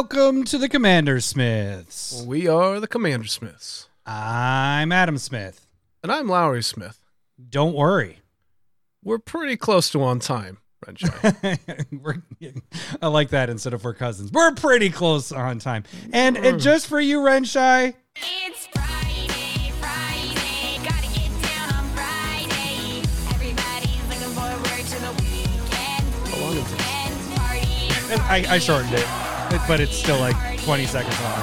Welcome to the Commander Smiths. We are the Commander Smiths. I'm Adam Smith. And I'm Lowery Smith. Don't worry. We're pretty close to on time, Renshai. We're- I like that instead of we're cousins. We're pretty close on time. And, and mm. just for you, Renshai, It's Friday, Friday, gotta get down on Friday. Everybody's looking forward to the weekend. How long is this? Weekend party. and I, I shortened it, but it's still like 20 seconds long.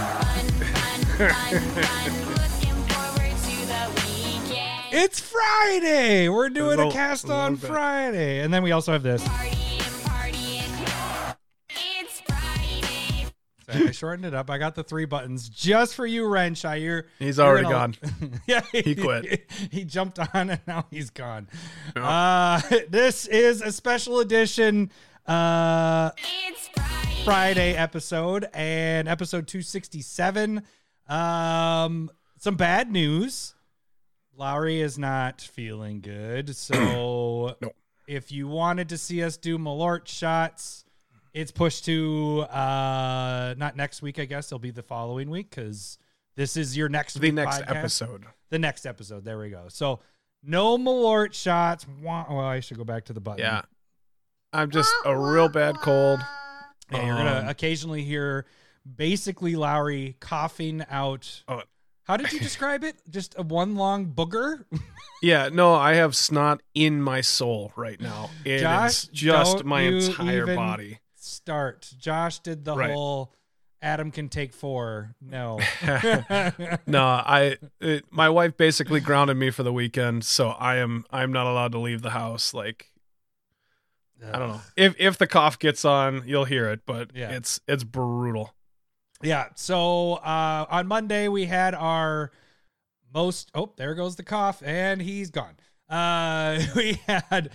Looking forward to the weekend. It's Friday. We're doing There's a a- cast a on bit. Friday. And then we also have this. Partying, partying. It's Friday. I shortened it up. I got the three buttons just for you, Renshai. You're He's already gonna- gone. yeah, He quit. He, jumped on and now he's gone. Uh, this is a special edition uh, It's Friday. Friday episode and episode 267. Um, some bad news. Lowery is not feeling good. So No. if you wanted to see us do Malort shots, it's pushed to uh not next week, I guess. It'll be the following week because this is your next The next podcast. episode. The next episode. There we go. So no Malort shots. Well, I should go back to the button. Yeah. I'm just a real bad cold. Yeah, you're gonna Um, occasionally hear basically Lowery coughing out. Oh. How did you describe it? Just a one long booger? Yeah, no, I have snot in my soul right now. It is Josh, just don't my you entire even- body. Start. Josh did the Right. whole Adam can take four. No. No, I it, my wife basically grounded me for the weekend, so I am I'm not allowed to leave the house like I don't know. If if the cough gets on, you'll hear it, but Yeah. it's it's brutal. Yeah. So uh, on Monday we had our most. Oh, there goes the cough, and he's gone. Uh, we had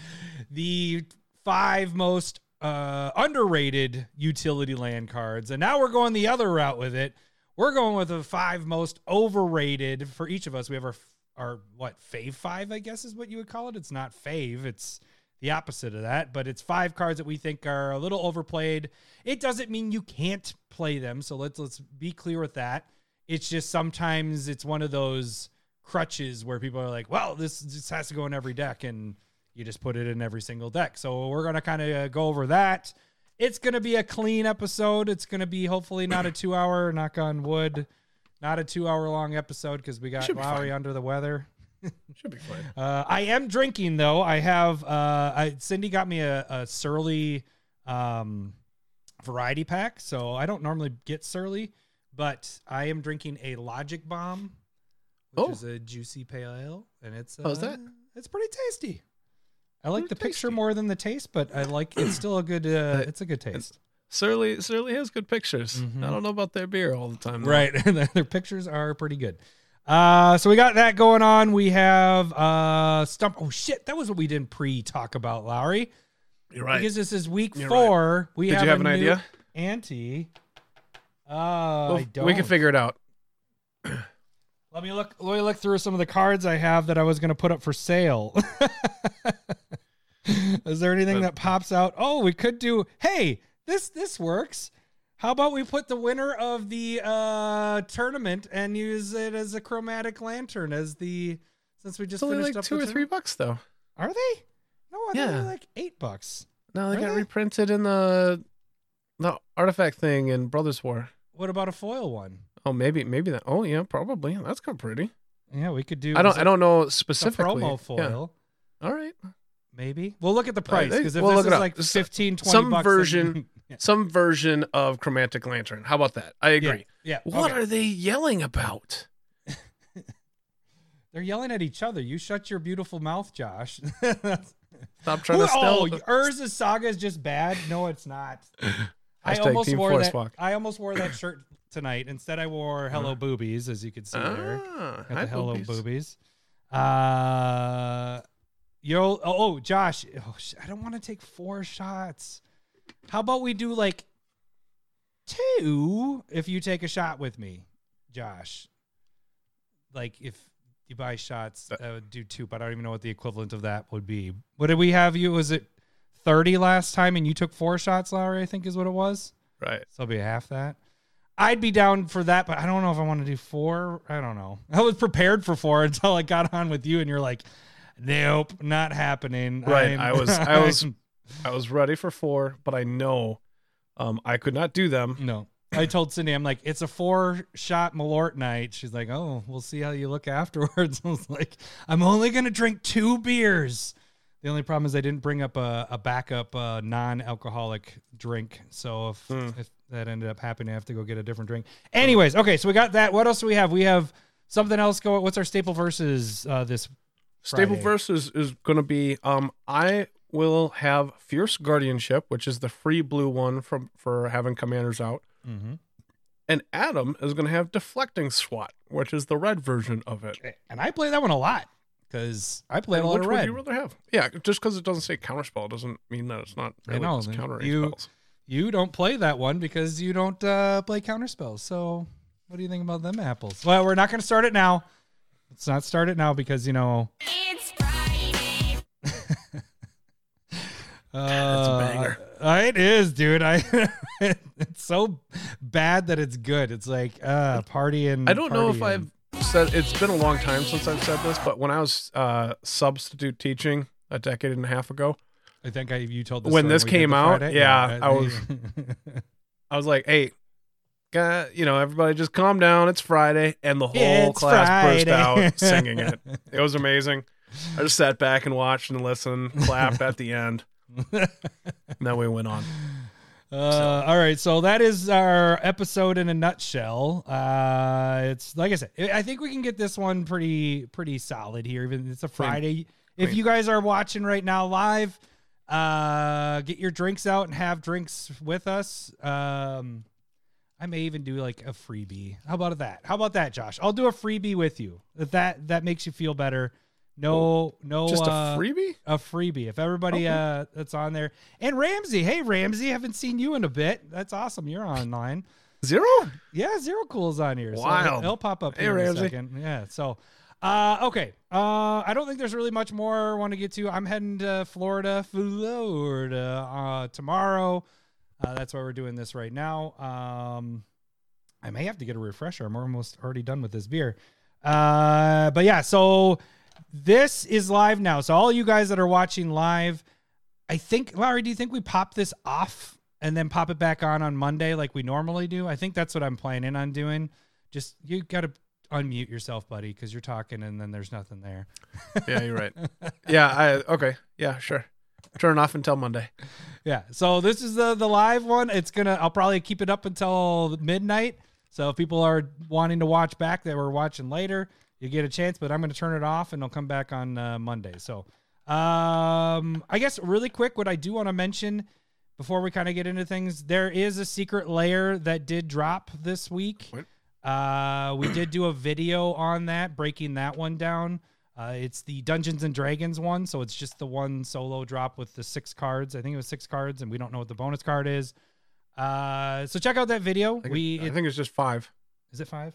the five most uh, underrated utility land cards, and now we're going the other route with it. We're going with the five most overrated for each of us. We have our our what fave five, I guess is what you would call it. It's not fave. It's the opposite of that, but it's five cards that we think are a little overplayed. It doesn't mean you can't play them, so let's let's be clear with that. It's just sometimes it's one of those crutches where people are like, "Well, this just has to go in every deck," and you just put it in every single deck. So we're gonna kind of uh, go over that. It's gonna be a clean episode. It's gonna be hopefully not a two-hour, knock on wood, not a two-hour long episode because we got Lowery under the weather. Should be fine. Uh, I am drinking though. I have uh, I, Cindy got me a, a Surly um, variety pack, so I don't normally get Surly, but I am drinking a Logic Bomb, which Oh. is a juicy pale ale, and it's uh, How's that? It's pretty tasty. I like the picture tasty. more than the taste, but I like it's still a good. Uh, it's a good taste. Surly Surly has good pictures. Mhm. I don't know about their beer all the time. though. Right. Their pictures are pretty good. Uh, so we got that going on. We have uh stump. Oh shit, that was what we didn't pre-talk about, Lowery. You're right. Because this is week You're four. We Did have you have an idea? Ante. Uh, Well, I don't. we can figure it out. Let me look. Let me look through some of the cards I have that I was going to put up for sale. is there anything that pops out? Oh, we could do. Hey, this this works. How about we put the winner of the uh tournament and use it as a chromatic lantern as the since we just It's only finished like up two the or three bucks though. Are they? No, I Yeah. like eight bucks. No, they Are got they? reprinted in the the artifact thing in Brothers War. What about a foil one? Oh, maybe maybe that. Oh yeah, probably. That's kind of pretty. Yeah, we could do. I don't I don't know a specifically. promo Yeah. foil. All right. Maybe we'll look at the price because if we'll this look is like S- 15, 20 some bucks, then- version- yeah, Some version of Chromatic Lantern. How about that? I agree. yeah. What okay. are they yelling about? They're yelling at each other. You shut your beautiful mouth, Josh. Stop trying Who- to oh, steal. Urza's Saga is just bad. No, it's not. I almost Team wore that. Walk. I almost wore that shirt tonight. Instead, I wore Hello Boobies, as you can see there. Ah, Got hi, the Hello boobies. Boobies. Uh, yo, oh, oh, Josh, oh, I don't want to take four shots. How about we do like two if you take a shot with me, Josh? Like if you buy shots, uh, I would do two, but I don't even know what the equivalent of that would be. What did we have you? Was it 30 last time and you took four shots, Lowery? I think is what it was. Right. So it'll be half that. I'd be down for that, but I don't know if I want to do four. I don't know. I was prepared for four until I got on with you, and you're like, "Nope, not happening." Right, I'm- I was- I was- I was ready for four, but I know um, I could not do them. no. I told Cindy, I'm like, it's a four shot Malort night. She's like, oh, we'll see how you look afterwards. I was like, I'm only gonna drink two beers. The only problem is I didn't bring up a, a backup uh, non-alcoholic drink. So if, Hmm. if that ended up happening, I have to go get a different drink. Anyways, okay, so we got that. What else do we have? We have something else going. What's our staple versus uh, this? Staple Friday. verse is, is going to be um I will have Fierce Guardianship, which is the free blue one from for having commanders out, Mm-hmm. and Adam is going to have Deflecting Swat, which is the red version of it. And I play that one a lot because I play a lot which of would red. you rather have? Yeah, just because it doesn't say counterspell doesn't mean that it's not I really know, just countering You- spells. You don't play that one because you don't uh, play counterspells. So, what do you think about them apples? Well, we're not going to start it now. Let's not start it now because you know. It's Friday. Uh, banger. uh, it is, dude. I. it's so bad that it's good. It's like uh, party and. I don't know if partying. I've said it's been a long time since I've said this, but when I was uh, substitute teaching a decade and a half ago, I think I you told this when story this came out, Friday. yeah, I was- I was like, "Hey, you know, everybody just calm down. It's Friday," and the whole It's class burst out singing it. It was amazing. I just sat back and watched and listened, clapped at the end, and then we went on. Uh, all right, so that is our episode in a nutshell. Uh, it's like I said, I think we can get this one pretty pretty solid here. Even it's a Friday. If you guys are watching right now live, uh, get your drinks out and have drinks with us. Um, I may even do like a freebie. How about that? How about that, Josh? I'll do a freebie with you. If that that makes you feel better. No, no, Just uh, a freebie? a freebie if everybody Okay. uh that's on there and ramsey hey ramsey haven't seen you in a bit that's awesome you're online Zero? yeah zero cool's on here so Wild. it'll pop up Hey, here in a Ramsey. second yeah so uh okay uh i don't think there's really much more i want to get to i'm heading to florida florida uh tomorrow uh that's why we're doing this right now um i may have to get a refresher i'm almost already done with this beer uh but yeah so this is live now. So all you guys that are watching live, I think Larry, do you think we pop this off and then pop it back on on Monday like we normally do? I think that's what I'm planning on doing. Just you got to unmute yourself, buddy, because you're talking and then there's nothing there. Yeah, you're right. yeah, I okay. Yeah, sure. Turn it off until Monday. Yeah. So this is the the live one. It's gonna. I'll probably keep it up until midnight. So if people are wanting to watch back that we're watching later, you get a chance. But I'm gonna turn it off and it'll come back on uh, Monday. So um, I guess really quick, what I do want to mention before we kind of get into things, there is a secret layer that did drop this week. What? Uh, we did do a video on that, breaking that one down. Uh, it's the Dungeons and Dragons one, so it's just the one solo drop with the six cards. I think it was six cards, and we don't know what the bonus card is. Uh, so check out that video. I think, We I it- think it's just five. is it five?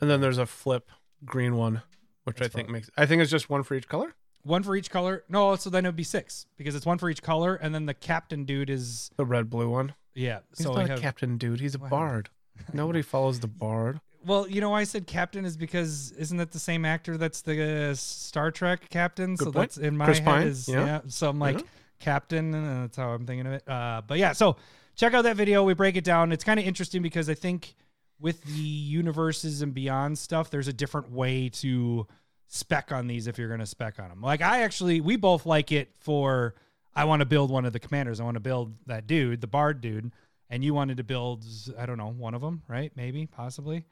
And then there's a flip green one, which That's I think makes I think it's just one for each color. One for each color. No, so then it would be six because it's one for each color, and then the captain dude is The red blue one. yeah. He's so not a have, captain dude. He's a Wow. bard. Nobody follows the bard. Well, you know why I said captain is because isn't that the same actor that's the uh, Star Trek captain? Good so point. that's in my Chris head Pine, is yeah. yeah. So I'm like captain, and that's how I'm thinking of it. Uh, but yeah, so check out that video. We break it down. It's kind of interesting because I think with the universes and beyond stuff, there's a different way to spec on these if you're going to spec on them. Like I actually, we both like it for. I want to build one of the commanders. I want to build that dude, the bard dude, and you wanted to build. I don't know, one of them, right? Maybe, possibly.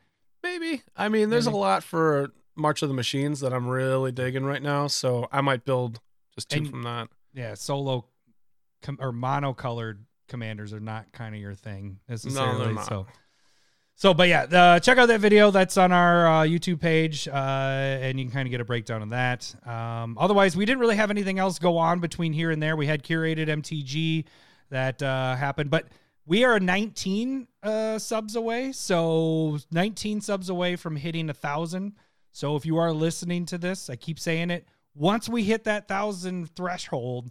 Maybe. I mean, there's Maybe. a lot for March of the Machines that I'm really digging right now, so I might build just two And- from that. Yeah, solo com- or monocolored commanders are not kind of your thing necessarily. not. So, so, but yeah, uh, check out that video. That's on our uh, YouTube page, uh, and you can kind of get a breakdown of that. Um, otherwise, we didn't really have anything else go on between here and there. We had curated MTG that uh, happened, but we are 19 uh, subs away. So 19 subs away from hitting a thousand. So if you are listening to this, I keep saying it. Once we hit that thousand threshold,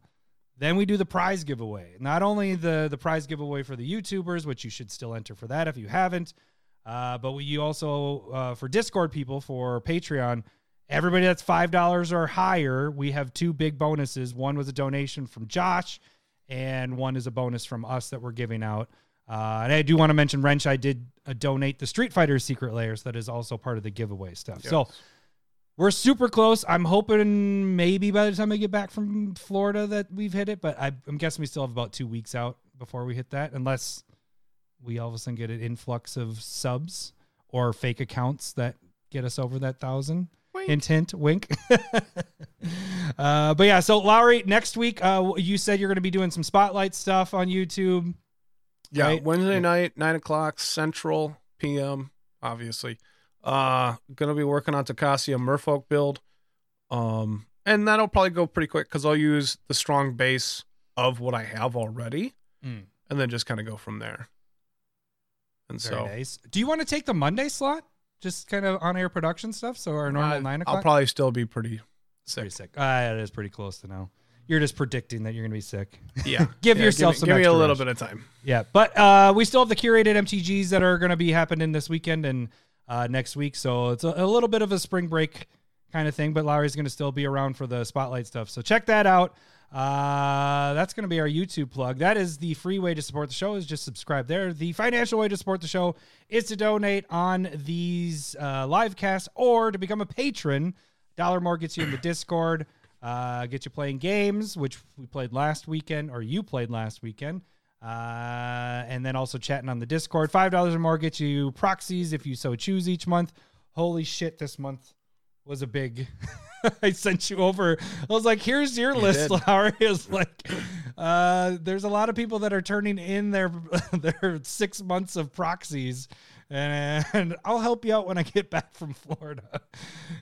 then we do the prize giveaway. Not only the the prize giveaway for the YouTubers, which you should still enter for that if you haven't. Uh, but we, also uh, for Discord people for Patreon, everybody that's five dollars or higher, we have two big bonuses. One was a donation from Josh, and one is a bonus from us that we're giving out. Uh, and I do want to mention Wrench. I did uh, donate the Street Fighter Secret Layers. That is also part of the giveaway stuff. So we're super close. I'm hoping maybe by the time I get back from Florida that we've hit it, but I, I'm guessing we still have about two weeks out before we hit that, unless we all of a sudden get an influx of subs or fake accounts that get us over that thousand. Hint, hint, wink. uh, but yeah, so Lowery, next week, uh, you said you're going to be doing some spotlight stuff on YouTube. Yeah, right? Wednesday night, nine o'clock Central PM. Obviously, uh, gonna be working on Takasia Merfolk build, um, and that'll probably go pretty quick because I'll use the strong base of what I have already, Mm. and then just kind of go from there. And Very so, nice. Do you want to take the Monday slot? Just kind of on air production stuff. So our normal I- nine o'clock. I'll probably still be pretty pretty sick. sick. Uh, it is pretty close to now. You're just predicting that you're going to be sick. Yeah, Give Yeah, yourself give some me, give me a little rest. bit of time. Yeah, but uh, we still have the curated MTGs that are going to be happening this weekend and uh, next week. So it's a, a little bit of a spring break kind of thing, but Lowery's going to still be around for the spotlight stuff. So check that out. Uh, that's going to be our YouTube plug. That is the free way to support the show is just subscribe there. The financial way to support the show is to donate on these uh, live casts or to become a patron. Dollar more gets you in the Discord, uh, get you playing games, which we played last weekend, or you played last weekend. Uh, and then also chatting on the Discord. Five dollars or more gets you proxies if you so choose each month. Holy shit, this month was a big. I sent you over. I was like, "Here's your list." did. Lowery is like, uh, "There's a lot of people that are turning in their their six months of proxies." And I'll help you out when I get back from Florida.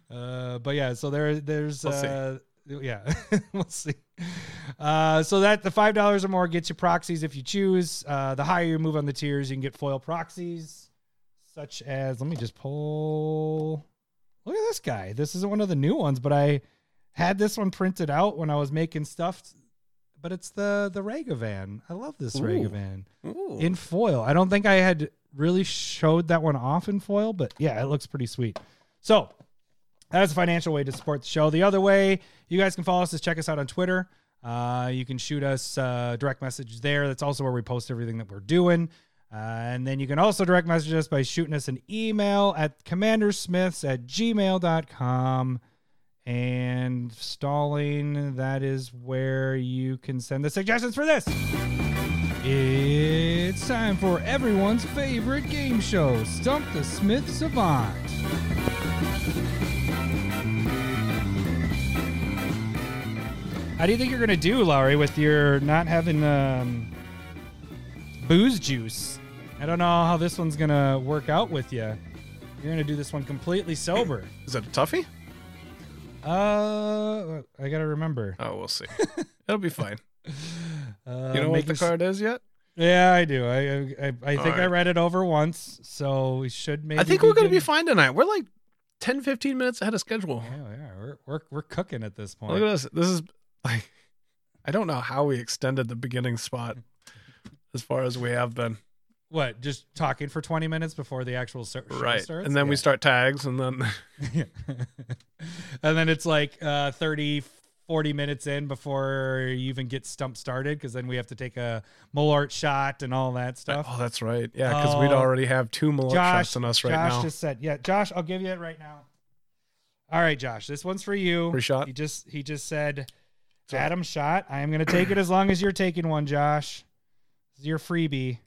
Uh, but yeah, so there, there's, We'll uh, yeah, we'll see. Uh, so that the five dollars or more gets you proxies if you choose. Uh, the higher you move on the tiers, you can get foil proxies, such as let me just pull. Look at this guy. This isn't one of the new ones, but I had this one printed out when I was making stuff. But it's the the Ragavan. I love this Ooh. Ragavan Ooh. in foil. I don't think I had really showed that one off in foil, but yeah, it looks pretty sweet. So that's a financial way to support the show. The other way you guys can follow us is check us out on Twitter. Uh, you can shoot us uh, direct message there. That's also where we post everything that we're doing. Uh, and then you can also direct message us by shooting us an email at commandersmiths at gmail.com. And stalling, that is where you can send the suggestions for this. It's time for everyone's favorite game show, Stump the Smith Savant. How do you think you're gonna do, Lowery, with your not having um, booze juice? I don't know how this one's gonna work out with you. You're gonna do this one completely sober. Is it a toughie? Uh, I gotta remember. Oh, we'll see. It'll be fine. Uh, You know what the card is yet? Yeah, I do. I I, I- think I read it over once, so we should maybe. I think we're gonna be fine tonight. We're like 10, 15 minutes ahead of schedule. Yeah, yeah, we're we're we're cooking at this point. Look at this. This is like I don't know how we extended the beginning spot as far as we have been. What? Just talking for twenty minutes before the actual show Right. starts, And then we start tags and then and then it's like uh 30 40 minutes in before you even get stump started because then we have to take a Malort shot and all that stuff. Oh, that's right. Yeah, because we'd Oh. already have two Malort Josh, shots on us right Josh now. just said, yeah, Josh, I'll give you it right now. All right, Josh, this one's for you. Free shot? He just he just said, Adam shot. I am gonna take it as long as you're taking one, Josh. This is your freebie.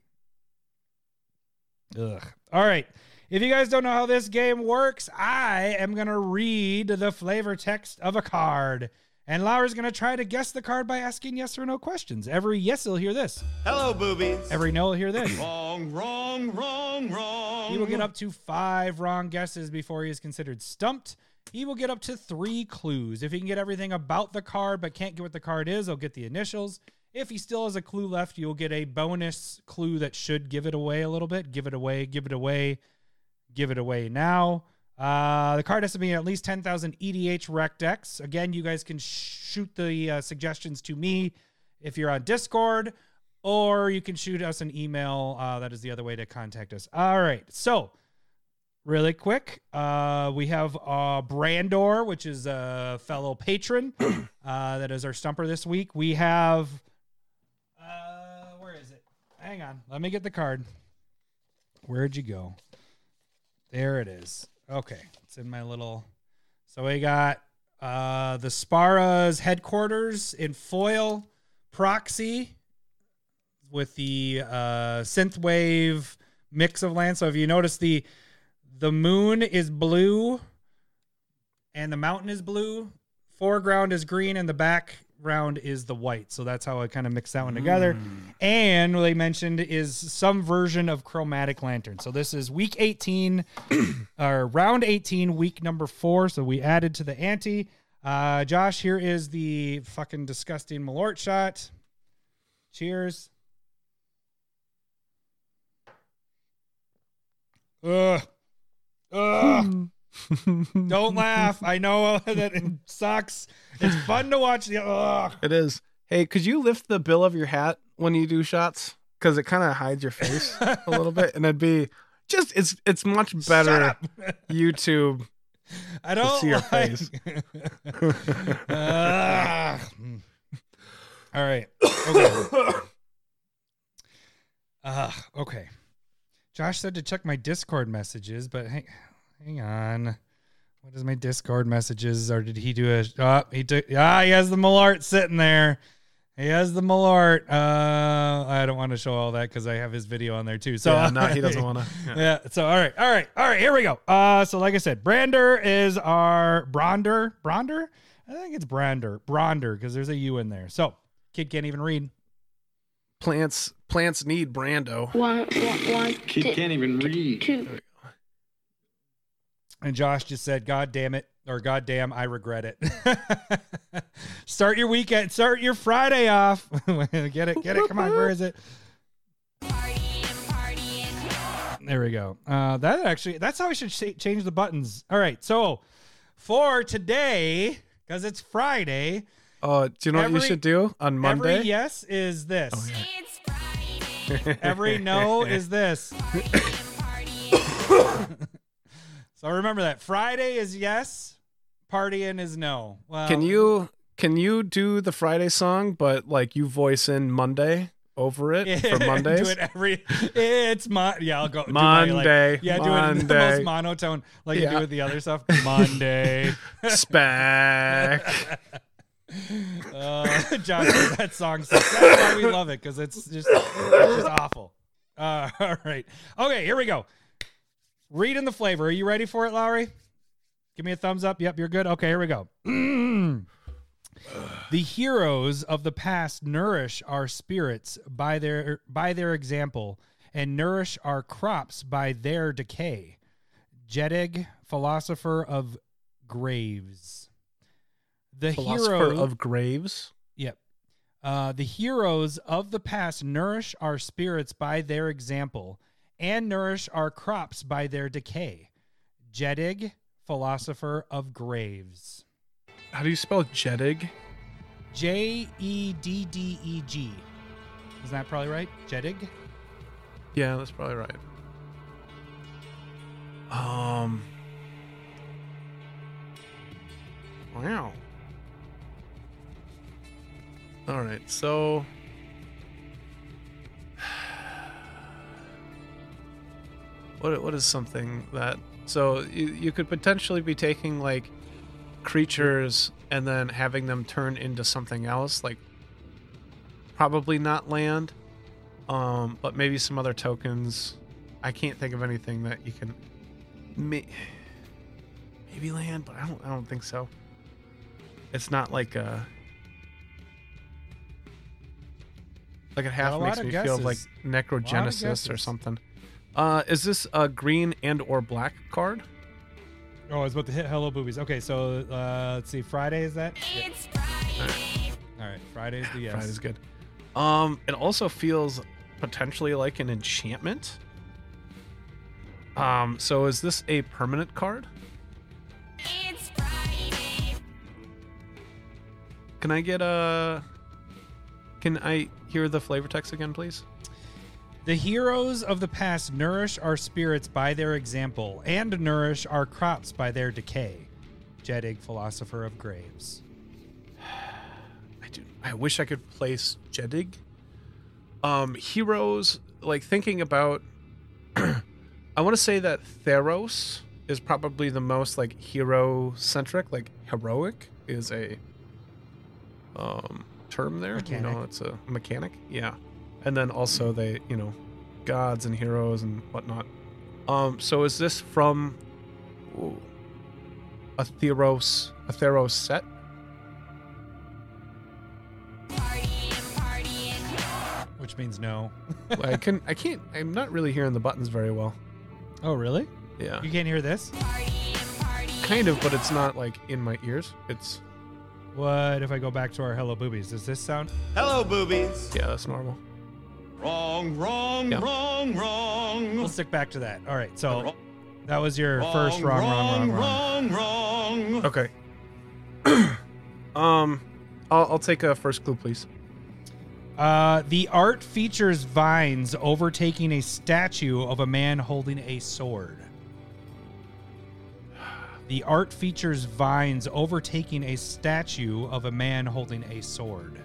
Ugh. All right. If you guys don't know how this game works, I am gonna read the flavor text of a card. And Lauer's gonna try to guess the card by asking yes or no questions. Every yes, he'll hear this. Hello, boobies. Every no, he'll hear this. Wrong, wrong, wrong, wrong. He will get up to five wrong guesses before he is considered stumped. He will get up to three clues. If he can get everything about the card but can't get what the card is, he'll get the initials. If he still has a clue left, you'll get a bonus clue that should give it away a little bit. Give it away, give it away, give it away now. Uh, the card has to be at least 10,000 EDH rec decks. Again, you guys can shoot the uh, suggestions to me if you're on Discord, or you can shoot us an email. Uh, that is the other way to contact us. All right. So really quick. Uh, we have uh, Brandor, which is a fellow patron. uh, that is our stumper this week. We have. Uh, where is it? Hang on. Let me get the card. Where'd you go? There it is. Okay. It's in my little. So we got uh, the Spara's headquarters in Foil Proxy with the uh, synthwave mix of land. So if you notice the the moon is blue and the mountain is blue, foreground is green and the background is the white. So that's how I kind of mix that one together. And what they mentioned is some version of chromatic lantern. So this is week 18 or round 18, week number four. So we added to the ante. Uh, Josh, here is the fucking disgusting Malort shot. Cheers. Ugh. Ugh. Don't laugh. I know that it sucks. It's fun to watch the. Ugh. It is. Hey, could you lift the bill of your hat when you do shots? Because it kind of hides your face a little bit, and it'd be just it's it's much better. YouTube. I don't see your like- face. Ugh. All right. Okay. Uh, okay. Josh said to check my Discord messages, but hang, hang on. What is my Discord messages? Or did he do a? Oh, he took. Ah, he has the Malort sitting there. He has the Malort. Uh, I don't want to show all that because I have his video on there too. So yeah, no, he doesn't want to. yeah. So all right, all right, all right. Here we go. Uh, so like I said, Brander is our Bronder. Bronder. I think it's Brander. Bronder because there's a U in there. So kid can't even read. Plants plants need Brando. One, one, one, Kid two, can't even read. two. And Josh just said, "God damn it," or "God damn, I regret it." start your weekend. Start your Friday off. get it. Get it. Come on. Where is it? Partying, partying. There we go. Uh, that actually, that's how I should sh- change the buttons. All right. So for today, because it's Friday, Oh, do you know what you should do on Monday? every yes is this. It's Friday. Every no is this. Partying. So remember that. Friday is yes, partying is no. Well, Can you can you do the Friday song, but like you voice in Monday over it for Mondays? do it every. It's mon. Yeah, I'll go. do my, like- Monday, yeah, do it in the most Monday. monotone, like you do Yeah. with the other stuff. Monday. Spec. Uh, John, that song sucks. That's why we love it because it's just it's just awful. Uh, all right. Okay, here we go. Reading the flavor. Are you ready for it, Lowery? Give me a thumbs up. Yep, you're good. Okay, here we go. the heroes of the past nourish our spirits by their by their example, and nourish our crops by their decay. Jedig, philosopher of graves. The Philosopher hero of graves. Yep. Uh, the heroes of the past nourish our spirits by their example and nourish our crops by their decay. Jedig, philosopher of graves. How do you spell Jedig? J E D D E G. Isn't that probably right? Jedig? Yeah, that's probably right. Um. Wow. All right, so. What what is something that so you, you could potentially be taking like creatures and then having them turn into something else like probably not land um but maybe some other tokens. I can't think of anything that you can may- maybe land but i don't i don't think so. It's not like a like it half makes me feel like guesses. necrogenesis or something uh is this a green and or black card Oh, I was about to hit Hello Boobies. Okay, so uh, let's see. Friday is that? It's Friday. All right, Friday's the yes. Friday's good. Um, it also feels potentially like an enchantment. Um, so is this a permanent card? It's Friday. Can I get a? Can I hear the flavor text again, please? The heroes of the past nourish our spirits by their example and nourish our crops by their decay. Jedig, philosopher of graves. I do. I wish I could place Jedig. Um, heroes like thinking about. I want to say that Theros is probably the most like hero centric. Like heroic is a um term there. You know, it's a mechanic. Yeah, and then also they you know gods and heroes and whatnot. Um, so is this from ooh, a Theros a Theros set? Partying, partying. Which means no. I can I can't I'm not really hearing the buttons very well. Oh, really? Yeah. You can't hear this? Partying, partying. Kind of, but it's not like in my ears. It's What if I go back to our Hello Boobies? Does this sound? Hello, boobies. yeah, that's normal. Wrong, wrong, Yeah. wrong, wrong. We'll stick back to that. All right. So that was your first wrong, wrong, wrong, wrong. wrong, wrong. Okay. um I'll I'll take a first clue, please. Uh, the art features vines overtaking a statue of a man holding a sword. The art features vines overtaking a statue of a man holding a sword.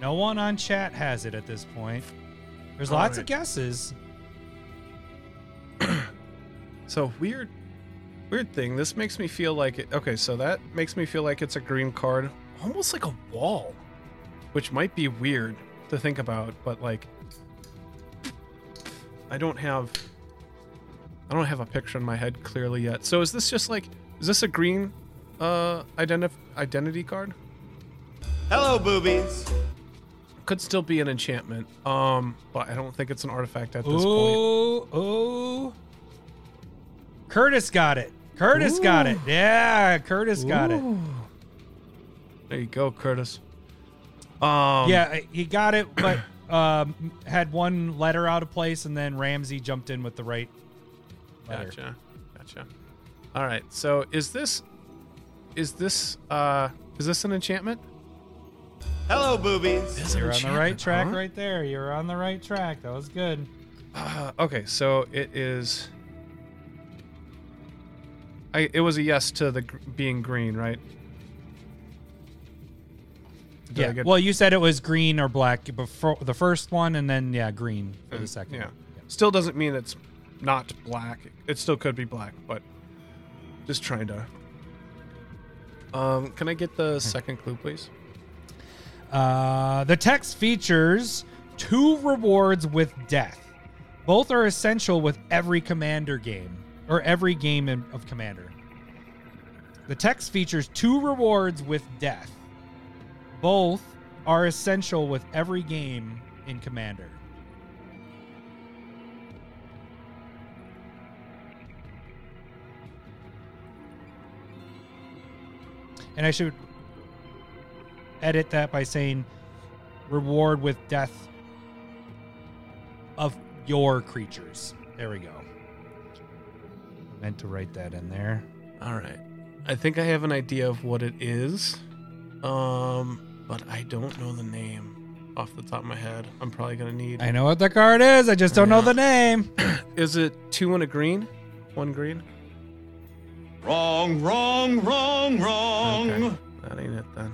No one on chat has it at this point. There's All lots right. of guesses. So weird weird thing. This makes me feel like it okay, so that makes me feel like it's a green card. Almost like a wall. Which might be weird to think about, but like I don't have I don't have a picture in my head clearly yet. So is this just like is this a green uh identif- identity card? Hello, boobies. Could still be an enchantment. Um but I don't think it's an artifact at this point. Oh, ooh. Curtis got it. Curtis got it. Yeah, Curtis got it. There you go, Curtis. Um Yeah, he got it, but um, had one letter out of place, and then Ramsey jumped in with the right letter. Gotcha. Gotcha. All right. So is this is this uh is this an enchantment? Hello, boobies. It's an You're on the right track huh? right there. You're on the right track. That was good. Uh, okay, so it is I it was a yes to the gr- being green, right? Did yeah. get- Well, you said it was green or black before the first one, and then yeah, green for the second. Mm, yeah. Still doesn't mean it's not black. It still could be black, but just trying to Um, can I get the second clue, please? Uh, the text features two rewards with death. Both are essential with every Commander game, or every game in, of Commander. The text features two rewards with death. Both are essential with every game in Commander. And I should edit that by saying reward with death of your creatures. There we go. Meant to write that in there. All right. I think I have an idea of what it is. Um, but I don't know the name off the top of my head. I'm probably going to need I know what the card is. I just don't know the name. Is it two and a green? One green? Wrong, wrong, wrong, wrong. Okay. That ain't it then.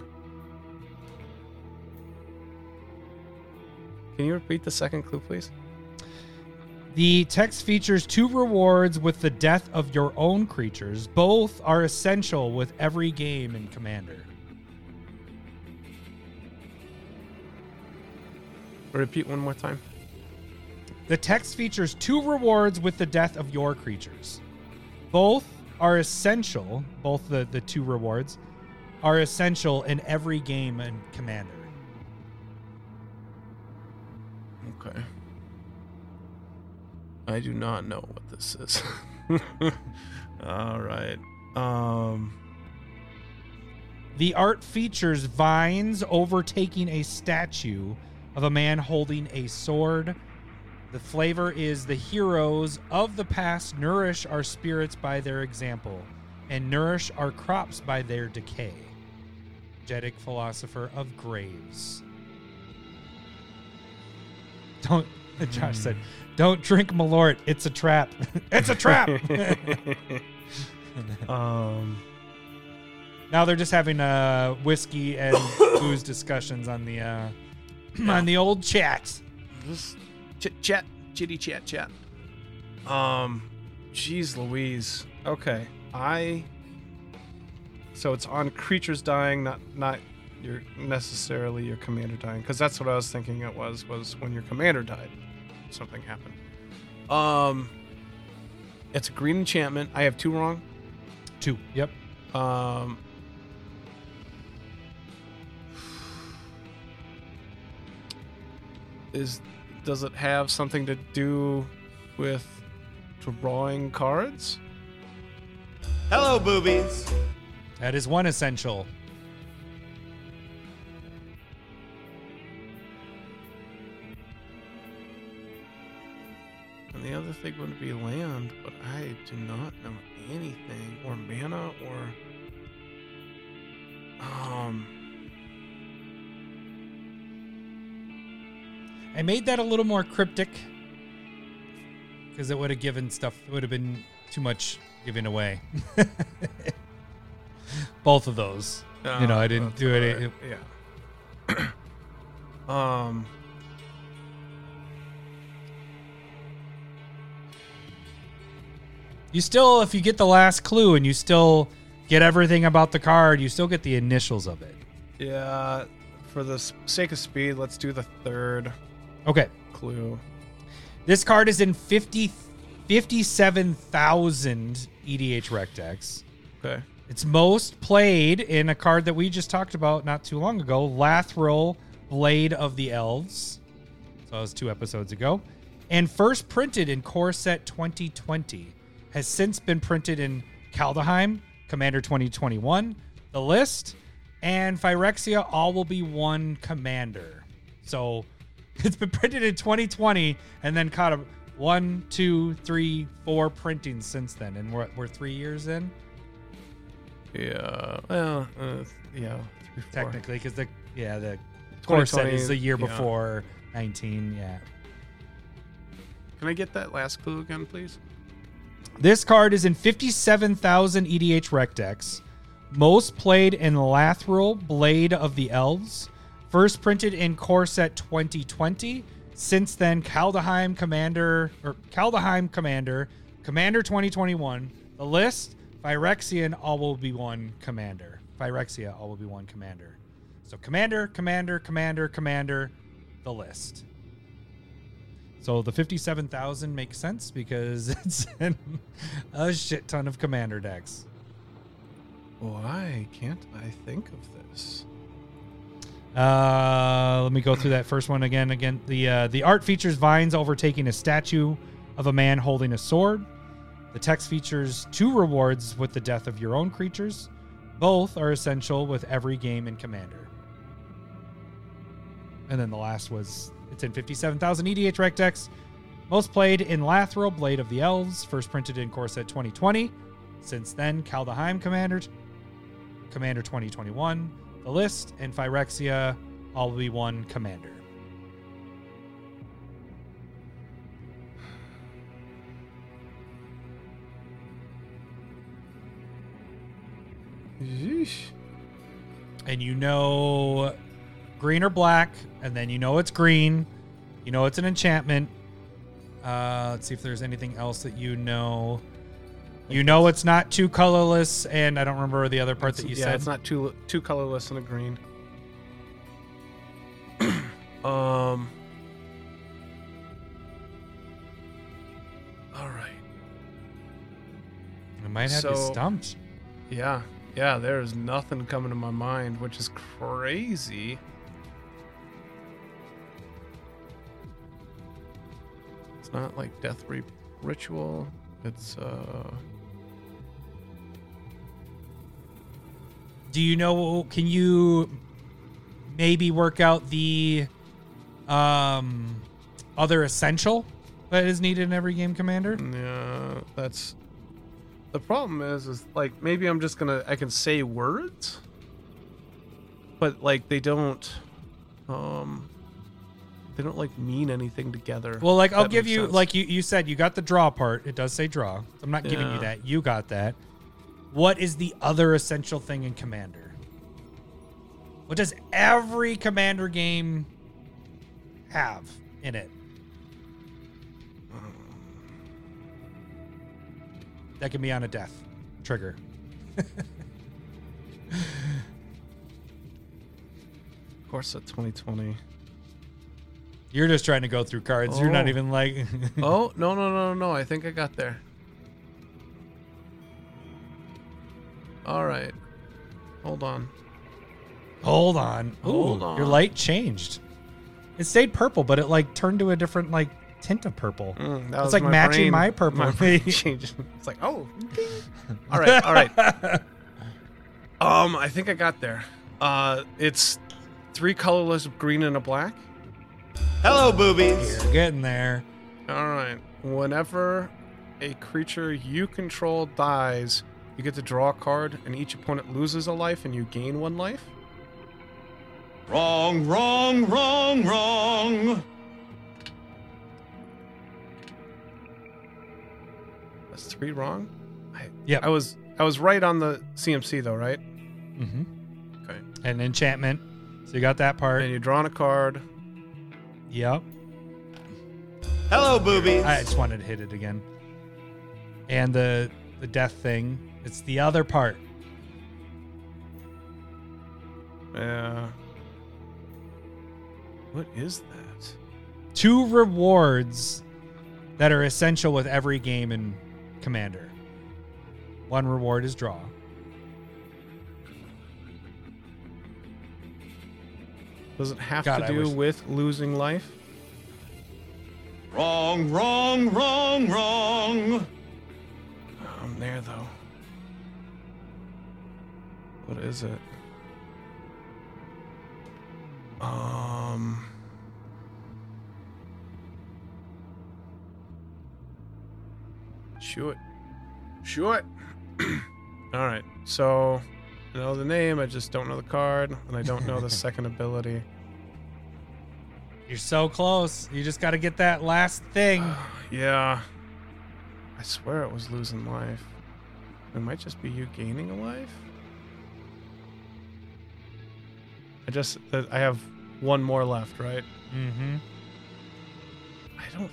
Can you repeat the second clue, please? The text features two rewards with the death of your own creatures. Both are essential with every game in Commander. Repeat one more time. The text features two rewards with the death of your creatures. Both are essential, both the, the two rewards are essential in every game in Commander. Okay. I do not know what this is. All right. Um. The art features vines overtaking a statue of a man holding a sword. The flavor is the heroes of the past nourish our spirits by their example and nourish our crops by their decay. energetic philosopher of graves. Don't Josh said, "Don't drink Malort. It's a trap. it's a trap." Um, now they're just having uh whiskey and booze discussions on the uh on the old chat. just chit chat, chitty chat chat. Um, jeez Louise. Okay, I. So it's on creatures dying, not not your necessarily your commander dying, because that's what I was thinking. It was was when your commander died, something happened. Um, it's a green enchantment. I have two wrong. Two. Yep. Um, is does it have something to do with drawing cards? Hello, boobies. That is one essential. The other thing would be land, but I do not know anything or mana or um. I made that a little more cryptic because it would have given stuff. It would have been too much giving away. Both of those. you know, I didn't do it. alright, Yeah. um. You still, if you get the last clue and you still get everything about the card, you still get the initials of it. Yeah. For the sake of speed, let's do the third Okay. clue. This card is in 50, 57,000 EDH rec decks. Okay. It's most played in a card that we just talked about not too long ago, Lathril, Blade of the Elves. So that was two episodes ago. And first printed in Core Set 2020. Has since been printed in Kaldheim, Commander 2021, The List, and Phyrexia all will be one commander. So it's been printed in 2020 and then caught a one, two, three, four printings since then. And we're, we're three years in. Yeah. Well. Uh, yeah. Three, technically because the yeah the core set 2020, is the year yeah. before 19 yeah Can I get that last clue again, please? This card is in 57000 edh rec decks most played in lathril blade of the elves first printed in core set 2020 since then kaldheim commander or kaldheim commander commander 2021 the list phyrexian all will be one commander. Phyrexia all will be one commander. So commander commander commander commander the list So the 57,000 makes sense because it's in a shit ton of commander decks. Why can't I think of this? Uh, let me go through that first one again. Again, the uh, the art features vines overtaking a statue of a man holding a sword. The text features two rewards with the death of your own creatures. Both are essential with every game in Commander. And then the last was it's in 57,000 EDH rec decks. Most played in Lathril, Blade of the Elves, first printed in Core Set 2020. Since then, Kaldheim Commander, Commander 2021, The List, and Phyrexia all will be one Commander. Yeesh. and you know green or black, and then you know it's green. You know it's an enchantment. Uh, let's see if there's anything else that you know. You know it's not too colorless, and I don't remember the other part that you yeah, said. it's not too too colorless and a green. um. All right. I might have you So- stumped. Yeah. Yeah. There's nothing coming to my mind, which is crazy. It's not like Deathreap Ritual. It's uh. Do you know? Can you maybe work out the um other essential that is needed in every game, Commander? Yeah, that's the problem is is like maybe I'm just gonna I can say words. but like they don't um they don't like mean anything together. Well, like I'll give you sense. like you you said you got the draw part. It does say draw. I'm not giving you that. You got that. What is the other essential thing in Commander? What does every Commander game have in it? That can be on a death trigger. of course at 2020. You're just trying to go through cards. You're not Oh. even like. oh, no no no no, I think I got there. All right. Hold on. Hold on. Ooh, Hold Your light changed. It stayed purple, but it like turned to a different like tint of purple. Mm, that It's was like my matching brain- my purple. My brain changed. It's like, oh. ding. all right, all right. Um, I think I got there. Uh, it's three colorless, green and a black. Hello, boobies. You're getting there. All right. Whenever a creature you control dies, you get to draw a card, and each opponent loses a life, and you gain one life. Wrong, wrong, wrong, wrong. That's three wrong. I, Yep. I was I was right on the CMC though, right? Mm hmm Okay. And enchantment. So you got that part. And you're drawing a card. Yep. Hello, boobies. I just wanted to hit it again. And the the death thing. It's the other part. Yeah. What is that? Two rewards that are essential with every game in Commander. One reward is draw. Does it have God, to do wish- with losing life? Wrong, wrong, wrong, wrong. I'm there though. What is it? Um. Shoot. Shoot. All right. So, I know the name. I just don't know the card, and I don't know the second ability. You're so close. You just got to get that last thing. Yeah. I swear it was losing life. It might just be you gaining a life. I just I have one more left, right? Mm-hmm. I don't.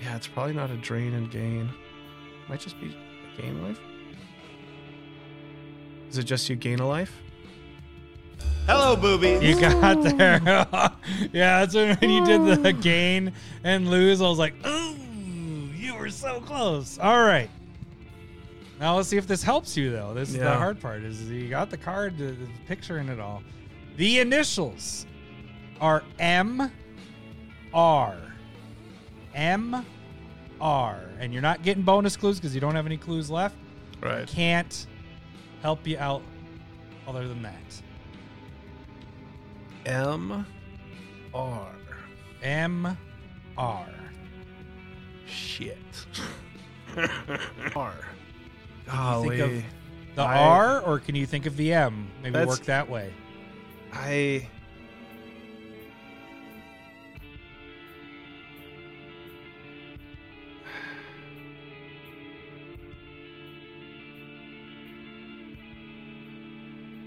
Yeah, it's probably not a drain and gain. It Might just be gain life. Is it just you gain a life? Hello, boobies. You got there. yeah, that's when, you did the gain and lose. I was like, ooh, you were so close. All right. Now let's see if this helps you, though. This is the Yeah. hard part. Is you got the card, the, the picture in it all. The initials are M R. M R. And you're not getting bonus clues because you don't have any clues left. Right. Can't help you out other than that. M R. M R. Shit. R. you think of- The I- R, or can you think of the M? Maybe work that way. I.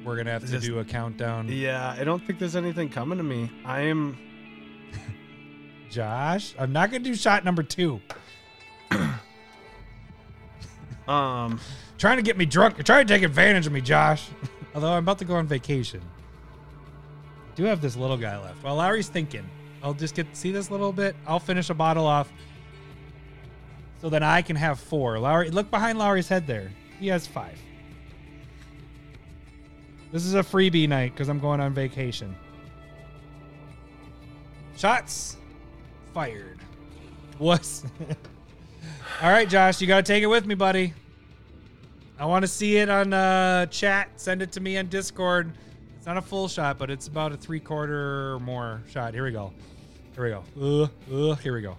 We're gonna have to Just- do a countdown. Yeah, I don't think there's anything coming to me. I am. Josh, I'm not gonna do shot number two. Um. Trying to get me drunk. You're trying to take advantage of me, Josh. Although I'm about to go on vacation. I do have this little guy left. While Lowery's thinking, I'll just get see this little bit. I'll finish a bottle off. So then I can have four. Lowery, look behind Lowery's head there. He has five. This is a freebie night because I'm going on vacation. Shots fired. What's all right, Josh? You gotta take it with me, buddy. I want to see it on uh, chat. Send it to me on Discord. It's not a full shot, but it's about a three quarter or more shot. Here we go. Here we go. Uh, uh, here we go.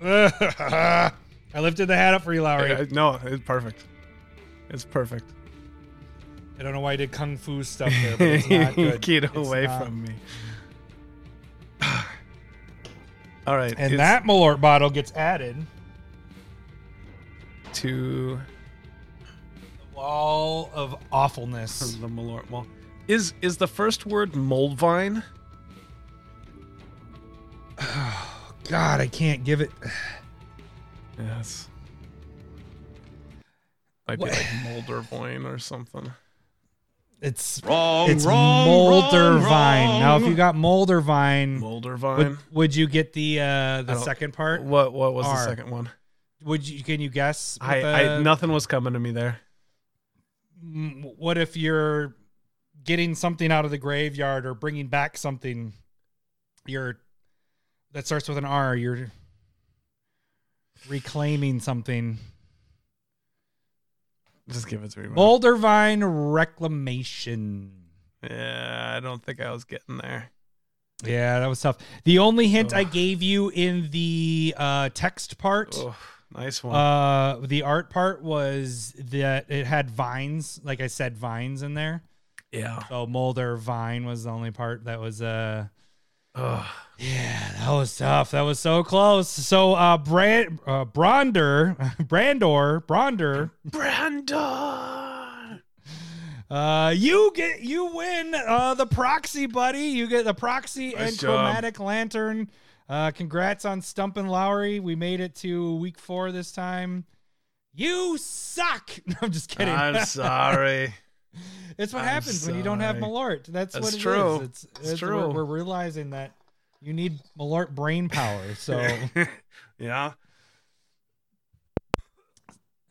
I lifted the hat up for you, Lowery. No, it's perfect. It's perfect. I don't know why I did kung fu stuff there, but it's not good. Get It's away not. from me. All right. And that Malort bottle gets added. to the Wall of awfulness. the Malort Wall. Is is the first word moldvine? God, I can't give it. Yes. Might be What- like Moldervine or something. It's Wrong, it's wrong, Moldervine. wrong, Now, if you got Moldervine, Moldervine. would, would you get the uh, the second part? what what was R. the second one? Would you? Can you guess? what I, the- I nothing was coming to me there. Mm, what if you're getting something out of the graveyard or bringing back something you're that starts with an r you're reclaiming something Just give it to me. man. Moldervine Reclamation Yeah, I don't think I was getting there. yeah that was tough the only hint i gave you in the uh text part Oh, nice one. uh the art part was that it had vines like i said vines in there yeah. so molder vine was the only part that was uh Ugh. Yeah, that was tough. That was so close. So uh Brand uh Bronder Brandor Bronder Brandor. uh you get you win uh the proxy buddy. You get the proxy Nice and job. chromatic lantern. Uh congrats on stumping Lowery. We made it to week 4 this time. You suck. I'm just kidding. I'm sorry. it's what I'm happens when you don't have sorry. Malort. That's, That's what it is. true. It's, It's it's true. We're, we're realizing that you need Malort brain power. So yeah.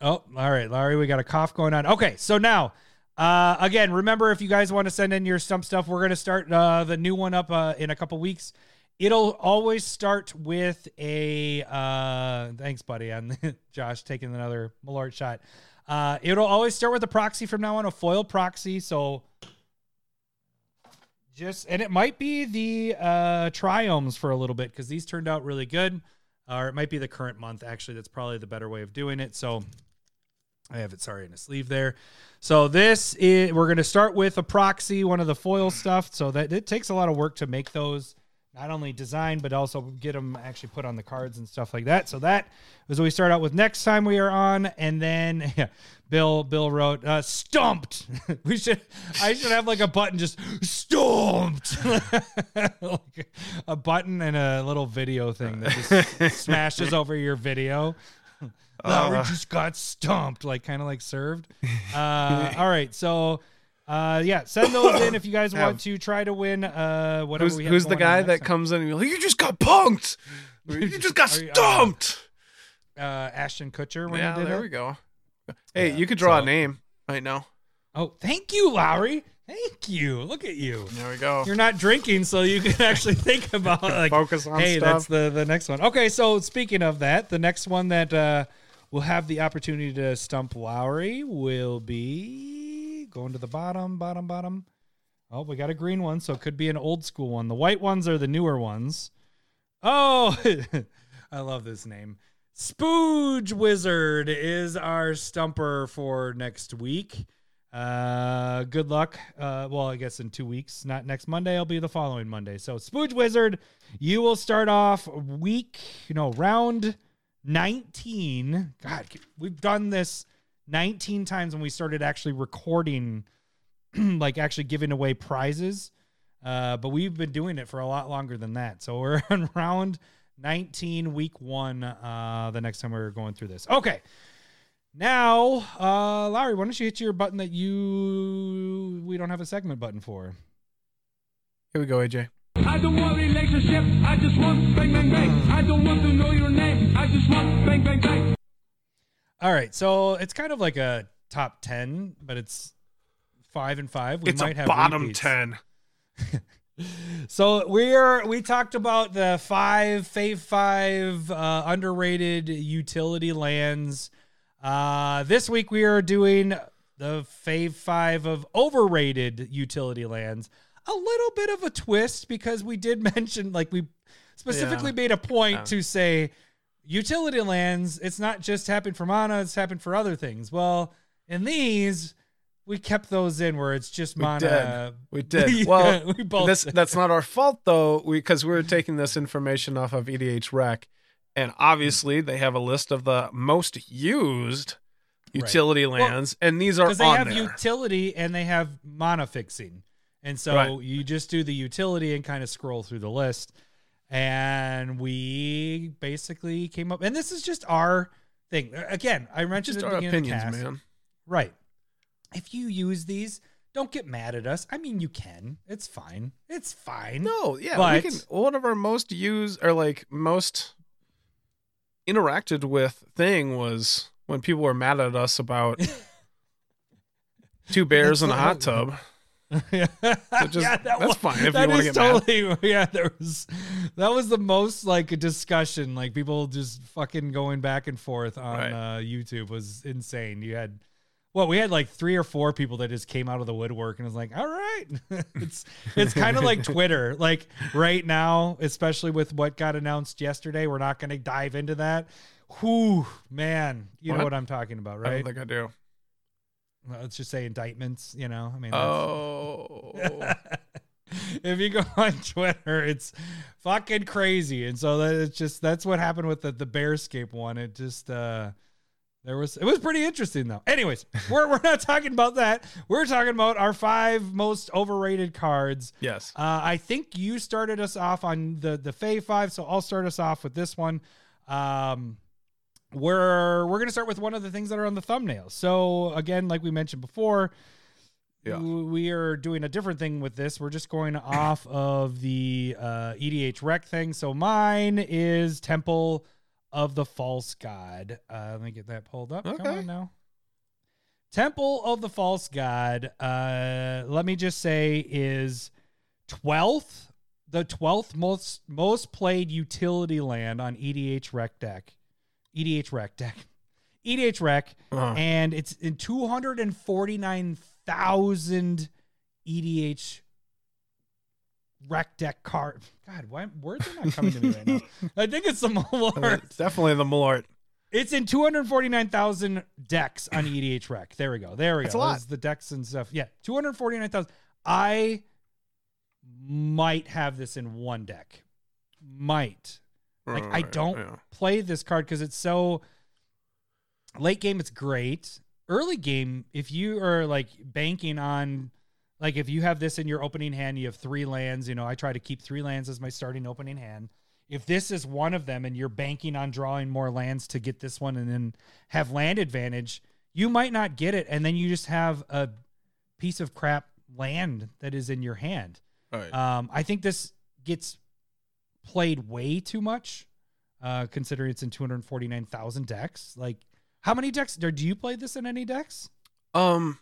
Oh, all right, Larry, we got a cough going on. Okay, so now, uh, again, remember if you guys want to send in your stump stuff, we're going to start uh, the new one up uh, in a couple weeks. It'll always start with a uh, thanks, buddy, on Josh taking another Malort shot. Uh, it'll always start with a proxy from now on, a foil proxy. So just and it might be the uh, triomes for a little bit because these turned out really good, or it might be the current month. Actually, that's probably the better way of doing it. So I have it sorry in a sleeve there. So this is we're going to start with a proxy, one of the foil stuff. So that it takes a lot of work to make those not only design but also get them actually put on the cards and stuff like that. So that is what we start out with next time we are on, and then yeah, Bill Bill wrote uh, stumped. we should I should have like a button just stumped, like a button and a little video thing that just smashes over your video. Lowery Uh. just got stumped, like kind of like served. Uh, all right, so uh, yeah, send those in if you guys want to try to win. Uh, whatever. Who's we have who's the guy that time. comes in and like, you just got punked. You just got uh, stumped. uh, Ashton Kutcher when yeah, there it. we go. Hey, Yeah, you could draw so- a name right now. Oh, thank you, Lowery. Thank you. Look at you. There we go. You're not drinking, so you can actually think about like Focus on hey, stuff. that's the the next one. Okay, so speaking of that, the next one that uh, will have the opportunity to stump Lowery will be going to the bottom, bottom, bottom. Oh, we got a green one, so it could be an old school one. The white ones are the newer ones. Oh, I love this name. Spooge Wizard is our stumper for next week. Uh, good luck. Uh, well, I guess in two weeks, not next Monday. It'll be the following Monday. So, Spooge Wizard, you will start off week, you know, round 19. God, we've done this 19 times when we started actually recording, like actually giving away prizes. Uh, but we've been doing it for a lot longer than that. So we're on round 19, week one, uh, the next time we're going through this. Okay. Now, uh, Larry, why don't you hit your button that you we don't have a segment button for? Here we go, AJ. I don't want relationship, I just want bang bang bang. I don't want to know your name, I just want bang bang bang. All right, so it's kind of like a top ten, but it's five and five. We it's might a have bottom repeats. ten. So we're we talked about the five Fave Five uh, underrated utility lands. Uh, this week we are doing the Fave Five of overrated utility lands. A little bit of a twist because we did mention, like we specifically Yeah. made a point Yeah. to say utility lands, it's not just happened for mana, it's happened for other things. Well, in these, we kept those in where it's just We mana. We did. Yeah, well, we both this did. that's not our fault though, because we, are taking this information off of EDH Rec, and obviously they have a list of the most used utility lands, and these are because they have there. utility and they have mana fixing, and so Right. you just do the utility and kind of scroll through the list. And we basically came up, and this is just our thing. Again, I mentioned Just our opinions, cast, man. Right. If you use these, don't get mad at us. I mean, you can. It's fine. It's fine. No, yeah, But- we can. One of our most used or like most interacted with thing was when people were mad at us about two bears in a hot tub. yeah, just- that's fine if you that is get mad. totally, Yeah, there was that was the most like a discussion, like people just fucking going back and forth on Right. uh, YouTube was insane. You had well, we had like three or four people that just came out of the woodwork and was like, "All right, it's it's kind of like Twitter. Like right now, especially with what got announced yesterday, we're not going to dive into that. Whew, man, you know What? what I'm talking about, I right? don't think I do. Let's just say indictments. You know, I mean, Oh, if you go on Twitter, it's fucking crazy. And so that it's just that's what happened with the the Bearscape one. It just uh there was it was pretty interesting though. Anyways, we're we're not talking about that. We're talking about our five most overrated cards. yes. Uh, I think you started us off on the the Fay five, so I'll start us off with this one. Um, we're we're gonna start with one of the things that are on the thumbnail. So again, like we mentioned before, Yeah. we are doing a different thing with this. We're just going off of the uh, EDH rec thing. So mine is Temple of the False God. Uh, let me get that pulled up. Come on now. Temple of the False God. Uh, let me just say is twelfth, the twelfth most most played utility land on EDH Rec deck, EDH Rec deck, EDH Rec, Uh-huh. and it's in two hundred and forty nine thousand EDH Rec deck card. God, why words are not coming to me right now? I think it's the Malort. It's definitely the Malort. It's in 249,000 decks on EDH Rec. There we go. There we That's go. a lot. The decks and stuff. Yeah, 249,000. I might have this in one deck. Might. Like I don't yeah. play this card because it's so late game. It's great. Early game, if you are like banking on, like if you have this in your opening hand, you have three lands. You know, I try to keep three lands as my starting opening hand. If this is one of them, and you're banking on drawing more lands to get this one, and then have land advantage, you might not get it, and then you just have a piece of crap land that is in your hand. Right. Um, I think this gets played way too much, uh, considering it's in 249,000 decks. Like, how many decks? Do you play this in any decks? Um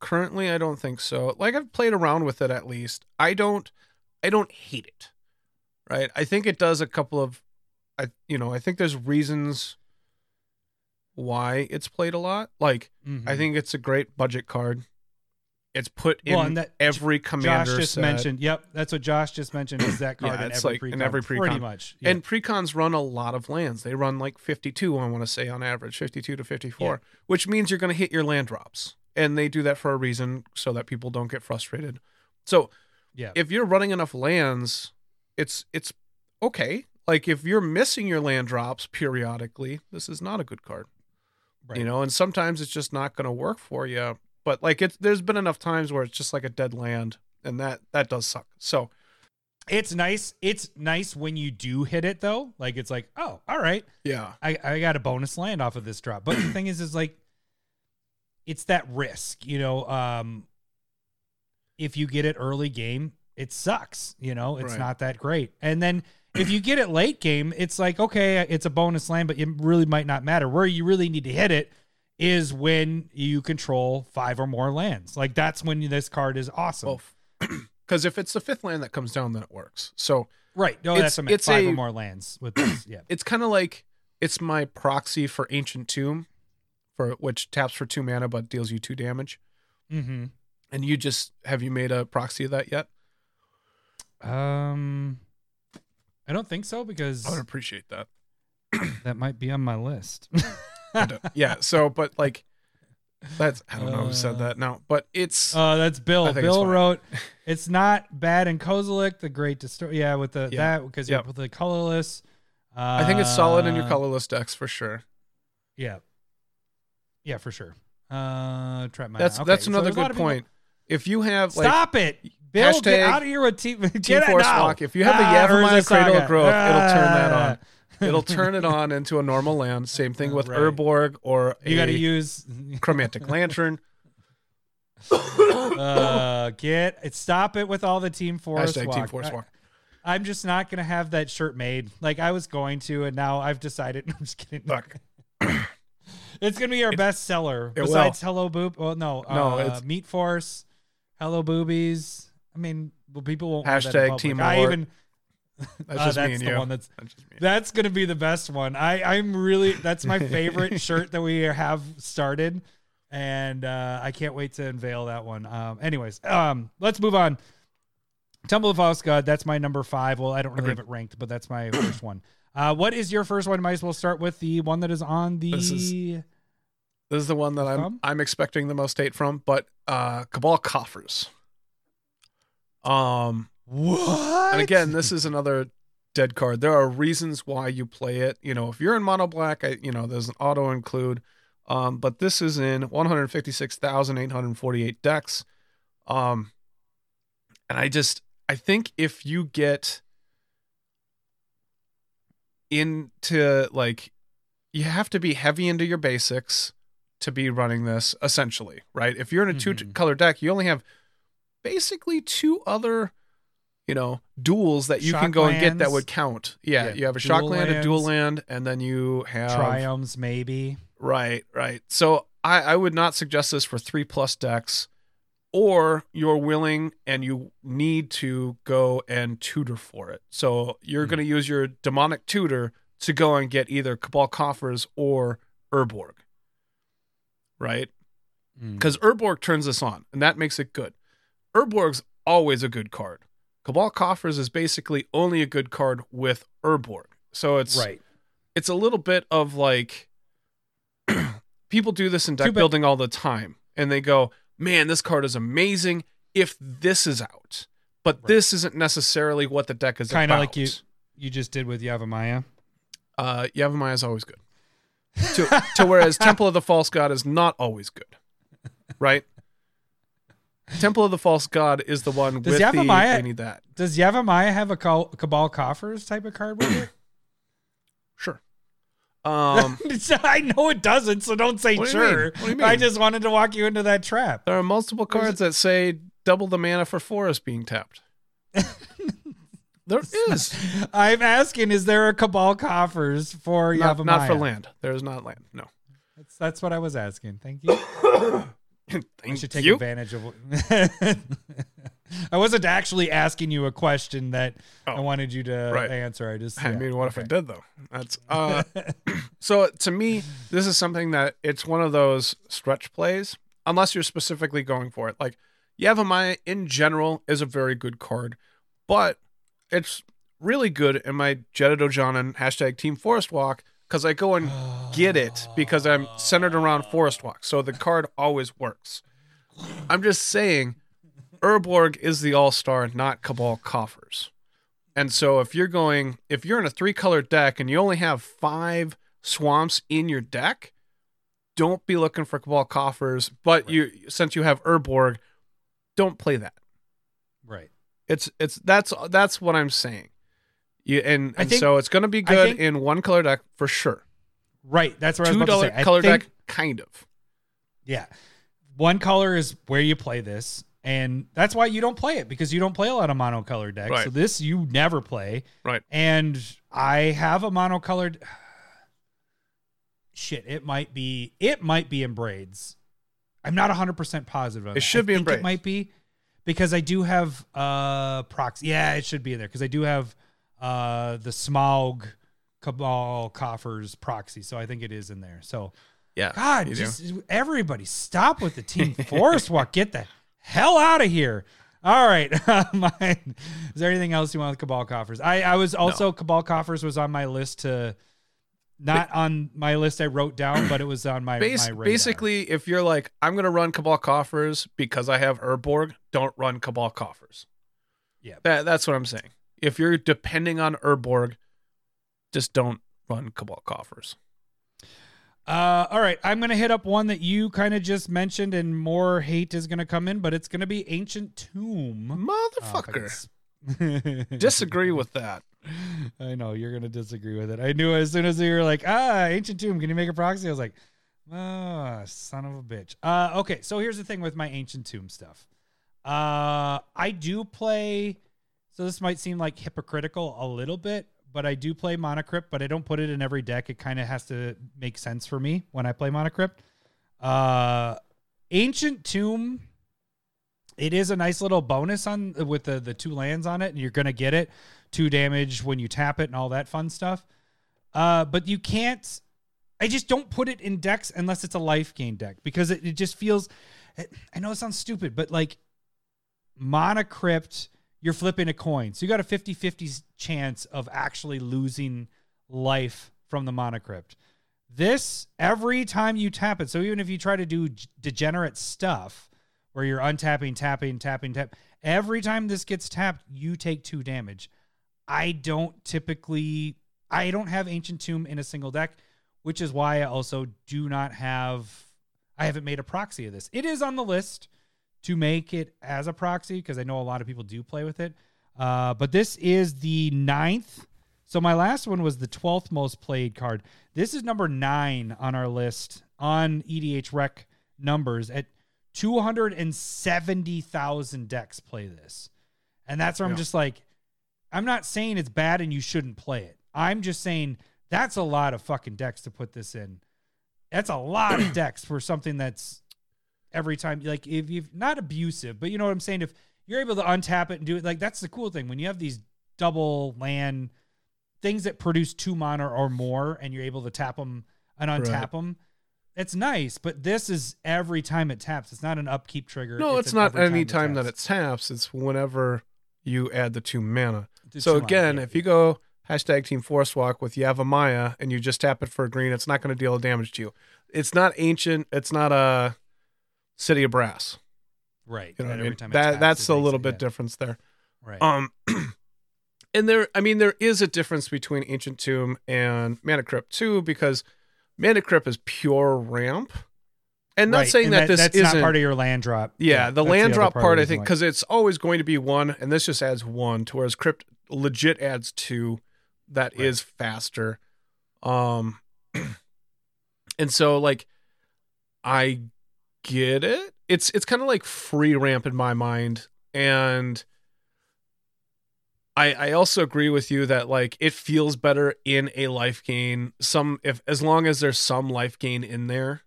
currently I don't think so. Like I've played around with it at least. I don't I don't hate it. Right? I think it does a couple of I you know, I think there's reasons why it's played a lot. Like Mm-hmm. I think it's a great budget card. It's put in Well, that- every commander Josh just set. mentioned. Yep, that's what Josh just mentioned. Is that card Yeah, in every like pre in every pretty pre-con. much? Yeah. And precons run a lot of lands. They run like 52, I want to say on average, 52 to 54, which means you're going to hit your land drops. And they do that for a reason so that people don't get frustrated. So, yeah, if you're running enough lands, it's it's okay. Like if you're missing your land drops periodically, this is not a good card. right. You know, and sometimes it's just not going to work for you. But like it's there's been enough times where it's just like a dead land and that that does suck. So, it's nice. It's nice when you do hit it though. Like it's like, oh, all right, yeah. I, I got a bonus land off of this drop. But the thing is, is like, it's that risk, you know. Um, if you get it early game, it sucks. You know, it's Right. not that great. And then if you get it late game, it's like okay, it's a bonus land, but it really might not matter. Where you really need to hit it is when you control five or more lands. Like that's when this card is awesome. Because if it's the fifth land that comes down, then it works. So right? No, it's- that's what I meant. it's five a- or more lands with this. Yeah. it's kind of like it's my proxy for Ancient Tomb, for which taps for two mana but deals you two damage. Mm-hmm. And you just have you made a proxy of that yet? Um, I don't think so because I would appreciate that. that might be on my list. Yeah. So, but like, that's I don't know who said Uh, that now, but it's Oh, that's Bill. I think it's Bill fine. wrote, "It's not bad in Kozilek, the great distor Yeah, with the Yeah. that because Yep. you with the colorless. Uh, I think it's solid in your colorless decks for sure. Yeah, yeah, for sure. Uh, trap mine. That's Okay, that's so another there's a lot good of people- point. If you have like Stop it, Bill. Get out of here with team. Get Team it Force now. Walk, if you have the Ah, Yavimaya Urza Cradle Saga. of Growth, it'll turn that Ah. on. It'll turn it on into a normal land. Same thing with Right. Urborg or You got to use. Chromatic Lantern. uh, get it. Stop it with all the Team Force Hashtag Walk. Team Force I- Walk. I'm just not gonna have that shirt made. Like I was going to, and now I've decided. I'm just kidding. Look, It's gonna be our best seller it will. besides Hello Boob. Well, no, No, uh, it's- Meat Force, Hello Boobies. I mean, well, people won't Hashtag. Team I even that's uh, that's me and the you. one that's That's just me. that's gonna be the best one. I I'm really that's my favorite shirt that we have started, and uh, I can't wait to unveil that one. Um, anyways, um, let's move on. Temple of False God. That's my number five. Well, I don't really have it ranked, but that's my first one. Uh, what is your first one? Might as well start with the one that is on the. This is- This is the one that I'm Thumb? I'm expecting the most hate from, but uh Cabal Coffers. Um what? and again, this is another dead card. There are reasons why you play it. You know, if you're in mono black, I, you know, there's an auto include. Um, but this is in 156,848 decks. Um, and I just, I think if you get into like, you have to be heavy into your basics to be running this essentially, right? If you're in a two Mhm. color deck, you only have basically two other, you know, duels that you can Shock go and get that would count. Yeah, Yeah, you have a shock land, a dual land, and then you have Triomes, maybe. Right, right. So I, I would not suggest this for three plus decks, or you're willing and you need to go and tutor for it. So you're Hmm. going to use your demonic tutor to go and get either Cabal Coffers or Urborg. Right? Mm. Because Urborg turns this on, and that makes it good. Urborg's always a good card. Cabal Coffers is basically only a good card with Urborg. So it's right. it's a little bit of like people do this in deck building all the time and they go man this card is amazing if this is out but Right. this isn't necessarily what the deck is Kinda about. like you- You just did with Yavimaya. uh Yavimaya is always good to, to whereas temple of the false god is not always good right temple of the false god is the one Does with the Yavimaya- they need that Does Yavimaya have a Cabal Coffers type of card with it? sure um I know it doesn't, so don't say What do you mean? sure. Do I just wanted to walk you into that trap. there are multiple cards that say double the mana for forest being tapped there is I'm asking, is there a Cabal Coffers for not, Yavimaya? not for land. There is not land. No. That's, that's what I was asking. Thank you. I should take you. advantage of. I wasn't actually asking you a question that I Oh, wanted you to right. answer. I just. I yeah, mean, what if I did though? That's uh. so to me, this is something that it's one of those stretch plays, unless you're specifically going for it. Like Yavimaya in general is a very good card, but it's really good in my Jedit Ojanen hashtag Team Forest Walk because I go and get it because I'm centered around Forest Walk, so the card always works. I'm just saying, Urborg is the all star, not Cabal Coffers. And so if you're going, if you're in a three color deck and you only have five swamps in your deck, don't be looking for Cabal Coffers. But you, since you have Urborg, don't play that. Right. It's it's that's that's what I'm saying. You and, and think- so it's going to be good think- in one color deck for sure. Right. That's what I was Two about to say. Color think- deck, kind of. Yeah. One color is where you play this. And that's why you don't play it because you don't play a lot of monocolor decks. Right. So this you never play. Right. And I have a monocolored shit. It might be it might be in braids. I'm not 100 percent positive. On It that. should I be in braids. It might be because I do have uh proxy. Yeah, it should be in there because I do have uh the Smaug Cabal Coffers proxy. So I think it is in there. So Yeah. God, you do. everybody stop with the team forest walk. Get the hell out of here. All right. Mine. Is there anything else you want with Cabal Coffers? I, I was also Cabal Coffers was on my list to not on my list I wrote down, but it was on my, Bas- my basically, if you're like, I'm gonna run Cabal coffers because I have Urborg, don't run Cabal coffers. Yeah. that that's what I'm saying. If you're depending on Urborg, just don't run Cabal coffers. Uh, all right, I'm gonna hit up one that you kind of just mentioned, and more hate is gonna come in, but it's gonna be Ancient Tomb. If I can Motherfucker, s- disagree with that. I know you're gonna disagree with it. I knew as soon as you were like, ah, Ancient Tomb, can you make a proxy? I was like, ah, son of a bitch. Uh, okay, so here's the thing with my Ancient Tomb stuff. Uh, I do play. So this might seem like hypocritical a little bit, but I do play Mana Crypt, but I don't put it in every deck. It kind of has to make sense for me when I play Mana Crypt. Uh, Ancient Tomb. It is a nice little bonus on with the the two lands on it, and you're gonna get it two damage when you tap it and all that fun stuff. Uh, but you can't. I just don't put it in decks unless it's a life gain deck because it, it just feels. I know it sounds stupid, but like Monocrypt, you're flipping a coin. So you got a 50 50 chance of actually losing life from the Mana Crypt. This, every time you tap it, so even if you try to do degenerate stuff where you're untapping, tapping, tapping, tap, every time this gets tapped, you take two damage. I don't typically, I don't have Ancient Tomb in a single deck, which is why I also do not have, I haven't made a proxy of this. It is on the list to make it as a proxy because I know a lot of people do play with it. Uh, but this is the ninth. So my last one was the 12th most played card. This is number nine on our list on EDH Rec numbers at 270,000 decks play this. And that's where I'm just like, I'm not saying it's bad and you shouldn't play it. I'm just saying that's a lot of fucking decks to put this in. That's a lot of decks for something that's every time like if you've not abusive, but you know what I'm saying. If you're able to untap it and do it, like that's the cool thing when you have these double land things that produce two mana or more, and you're able to tap them and untap Right. them. It's nice, but this is every time it taps. It's not an upkeep trigger. No, it's, an not any time that taps. it taps. It's whenever you add the two mana. The so two mana, again, yeah. if you go hashtag Team Forest Walk with Yavimaya and you just tap it for a green, it's not going to deal damage to you. It's not ancient. It's not a City of Brass. right, You know I mean? That taps, that's a little bit yeah. difference there. Right. Um, and there, I mean, there is a difference between Ancient Tomb and Mana Crypt too, because Mana Crypt is pure ramp. And not Right, saying and that, this that's isn't part of your land drop. yeah, the land other drop of part, I think, because it's always going to be one, and this just adds one, to whereas Crypt legit adds two. That is faster. Um, and so like, I get it. It's it's kind of like free ramp in my mind, and I I also agree with you that like it feels better in a life gain. Some if as long as there's some life gain in there,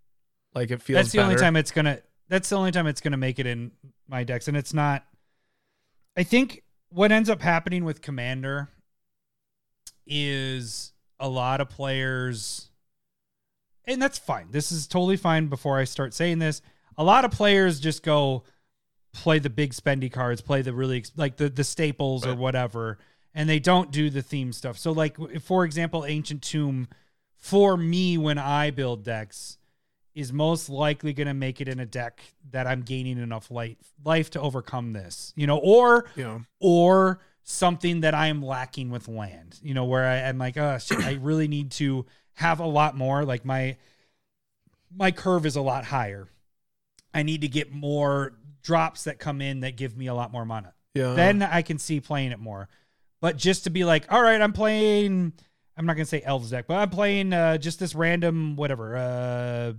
like it feels. that's the only time it's gonna that's the only time it's gonna make it in my decks and it's not i think what ends up happening with commander is a lot of players and that's fine. This is totally fine before i start saying this. A lot of players just go play the big spendy cards play the really like the the staples or whatever and they don't do the theme stuff. So like for example ancient tomb for me when i build decks is most likely going to make it in a deck that I'm gaining enough light life to overcome this, you know, or know. or something that I am lacking with land, you know, where I, am like, oh shit, I really need to have a lot more. Like my my curve is a lot higher. I need to get more drops that come in that give me a lot more mana Yeah. then I can see playing it more. But just to be like, all right, I'm playing. I'm not gonna say Elves deck, but I'm playing uh, just this random whatever uh,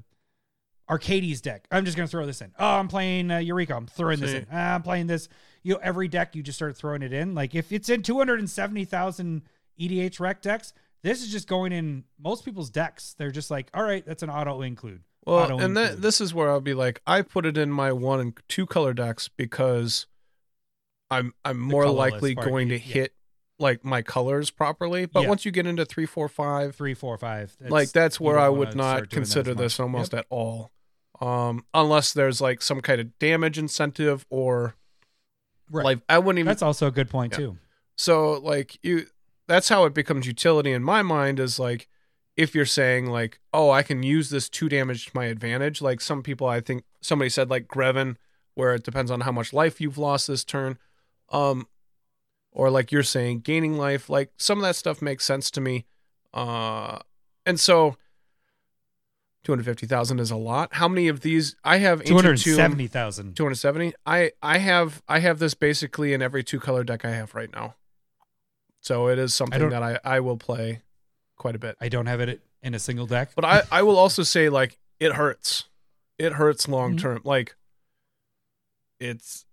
Arcades deck. I'm just gonna throw this in. Oh, I'm playing uh, Eureka. I'm throwing this in. Ah, I'm playing this. You know, every deck you just start throwing it in. Like if it's in 270,000 EDH rec decks, this is just going in most people's decks. They're just like, all right, that's an auto include. Well, auto and that, include. this is where I'll be like, I put it in my one and two color decks because I'm I'm more likely going to yeah. hit like my colors properly. But Yeah. once you get into three, four, five, three, four, five. like that's where I would not consider this almost Yep. at all. Um, unless there's like some kind of damage incentive or Right. like I wouldn't even That's also a good point Yeah. too. So like you that's how it becomes utility in my mind is like if you're saying like, oh, I can use this two damage to my advantage, like some people, I think somebody said like Greven, where it depends on how much life you've lost this turn, um, or like you're saying gaining life, like some of that stuff makes sense to me, uh, and so. 250,000 is a lot. How many of these I have Two hundred Ancient Tomb- seventy thousand. 270 i i have i have this basically in every two color deck i have right now so it is something don't- that i i will play quite a bit. I don't have it in a single deck. but i i will also say like it hurts. It hurts long Mhm. term. Like it's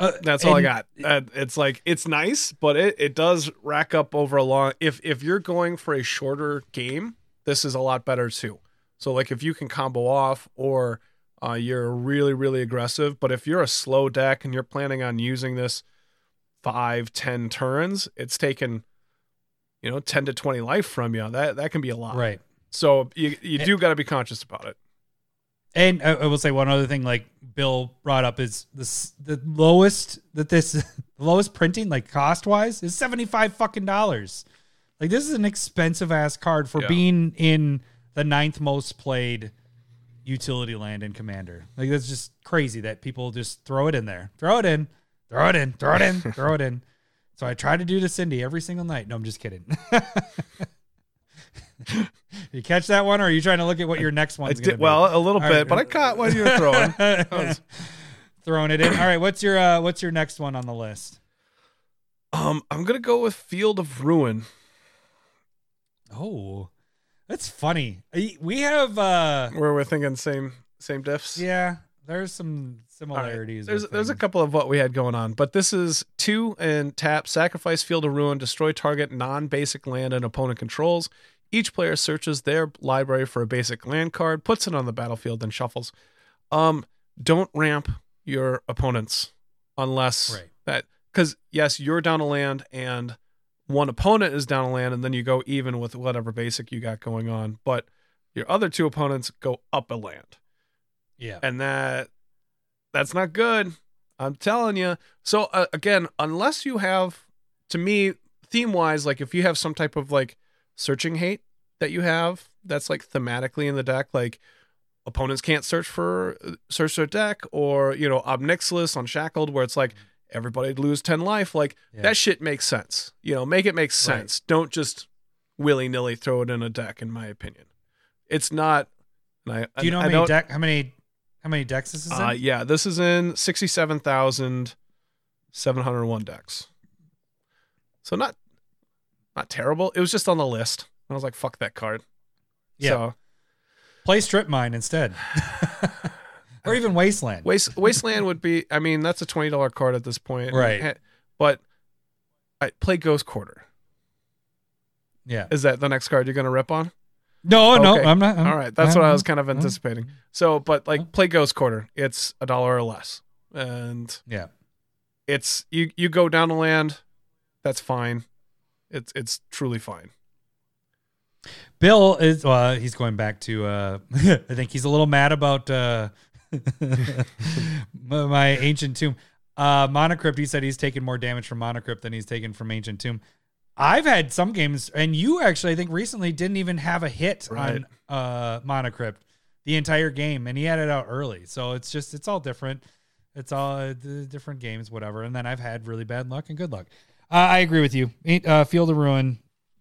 Uh, that's all i got. Uh, it's like it's nice but it it does rack up over a long if if you're going for a shorter game this is a lot better too. So like if you can combo off or uh, you're really really aggressive but if you're a slow deck and you're planning on using this five ten turns it's taken you know 10 to 20 life from you that that can be a lot Right. so you you do got to be conscious about it And I, I will say one other thing, like Bill brought up, is this the lowest that this the lowest printing, like cost wise, is seventy five fucking dollars. Like this is an expensive ass card for Yeah. being in the ninth most played utility land in Commander. Like that's just crazy that people just throw it in there, throw it in, throw it in, throw it in, throw it in. So I try to do to Cindy every single night. No, I'm just kidding. you catch that one, or are you trying to look at what your next one's going to be? well a little All bit right. but i caught what you were throwing was- throwing it in. All right, what's your uh what's your next one on the list? um i'm gonna go with field of ruin Oh, that's funny. We have uh where we're thinking same same diffs yeah, there's some All right. similarities. There's there's a couple of what we had going on, but this is two and tap, sacrifice field of ruin, destroy target non-basic land and opponent controls. Each player searches their library for a basic land card, puts it on the battlefield, and shuffles. Um, don't ramp your opponents unless Right. that because yes, you're down a land and one opponent is down a land, and then you go even with whatever basic you got going on, but your other two opponents go up a land Yeah. and that that's not good. I'm telling you so uh, again unless you have to me theme wise like if you have some type of like searching hate that you have that's like thematically in the deck like opponents can't search for search their deck or you know Ob Nixilis Unshackled where it's like everybody lose 10 life like Yeah. that shit makes sense. You know make it make sense. Don't just willy-nilly throw it in a deck in my opinion. It's not and I, Do you know I how many deck how many how many decks this is in? uh, yeah, this is in sixty-seven thousand seven hundred one decks. So not not terrible. It was just on the list. I was like, "Fuck that card." Yeah. So Play Strip Mine instead. or even Wasteland. Waste, Wasteland would be. I mean, that's a twenty dollar card at this point, Right. Eh, But I play Ghost Quarter. Yeah. Is that the next card you're gonna rip on? No, no, I'm not. I'm- All right, that's what I was I'm- kind of anticipating. So, but like play Ghost Quarter, it's a dollar or less, and Yeah. it's you you go down the land that's fine it's it's truly fine Bill is uh he's going back to uh I think he's a little mad about uh my my ancient tomb. Uh Mana Crypt, he said he's taken more damage from Mana Crypt than he's taken from Ancient Tomb. I've had some games and you actually I think recently didn't even have a hit Right. on uh Mana Crypt the entire game and he had it out early. So it's just it's all different. It's all uh, the different games, whatever. And then I've had really bad luck and good luck. Uh, I agree with you. Ain't- Uh, Field of Ruin,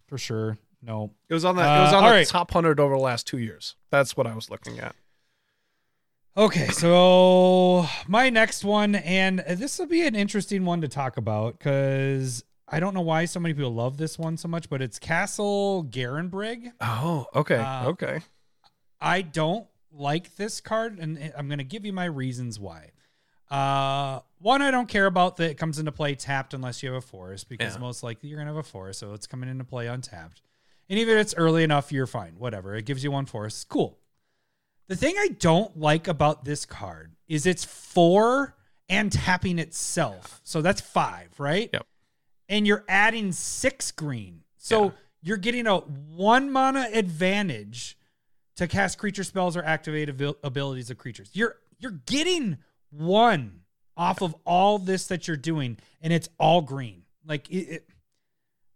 for sure. No, it was on the it was Uh, on the right. top 100 over the last 2 years that's what i was looking at Okay, so my next one, and this will be an interesting one to talk about because I don't know why so many people love this one so much, but it's Castle Garenbrig. oh okay Uh, okay I don't like this card, and I'm going to give you my reasons why. Uh, one, I don't care about that it comes into play tapped unless you have a forest, because Yeah. most likely you're going to have a forest, so it's coming into play untapped. And even if it's early enough, you're fine. Whatever. It gives you one forest. Cool. The thing I don't like about this card is it's four and tapping itself. So that's five, right? Yep. And you're adding six green. So Yeah. you're getting a one mana advantage to cast creature spells or activate abil- abilities of creatures. You're you're getting one off of all this that you're doing, and it's all green. Like it, it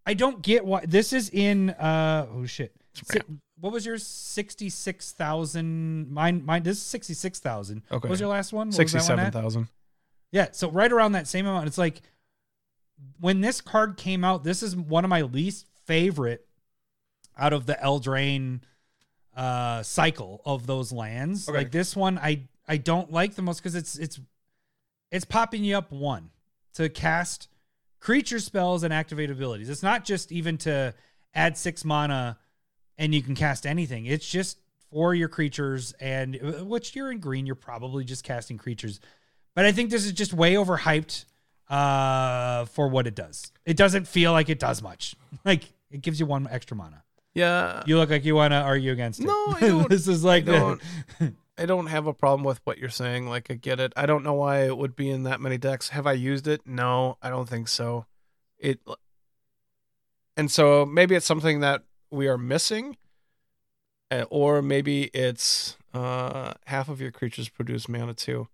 I don't get why this is in uh oh shit. Si- what was yours? Sixty six thousand. Mine mine this is sixty six thousand. Okay. What was your last one? What was that one Sixty-seven at? thousand. Yeah, so right around that same amount. It's like when this card came out, this is one of my least favorite out of the Eldraine uh cycle of those lands. Okay. Like this one I I don't like the most because it's it's it's popping you up one to cast creature spells and activate abilities. It's not just even to add six mana and you can cast anything. It's just for your creatures and uh, which you're in green, you're probably just casting creatures. But I think this is just way overhyped uh for what it does. It doesn't feel like it does much. Like it gives you one extra mana. Yeah, You look like you want to argue against it. No, I don't. this is like I don't. I don't have a problem with what you're saying. Like, I get it. I don't know why it would be in that many decks. Have I used it? No, I don't think so. It, and so maybe it's something that we are missing, uh, or maybe it's uh, half of your creatures produce mana too.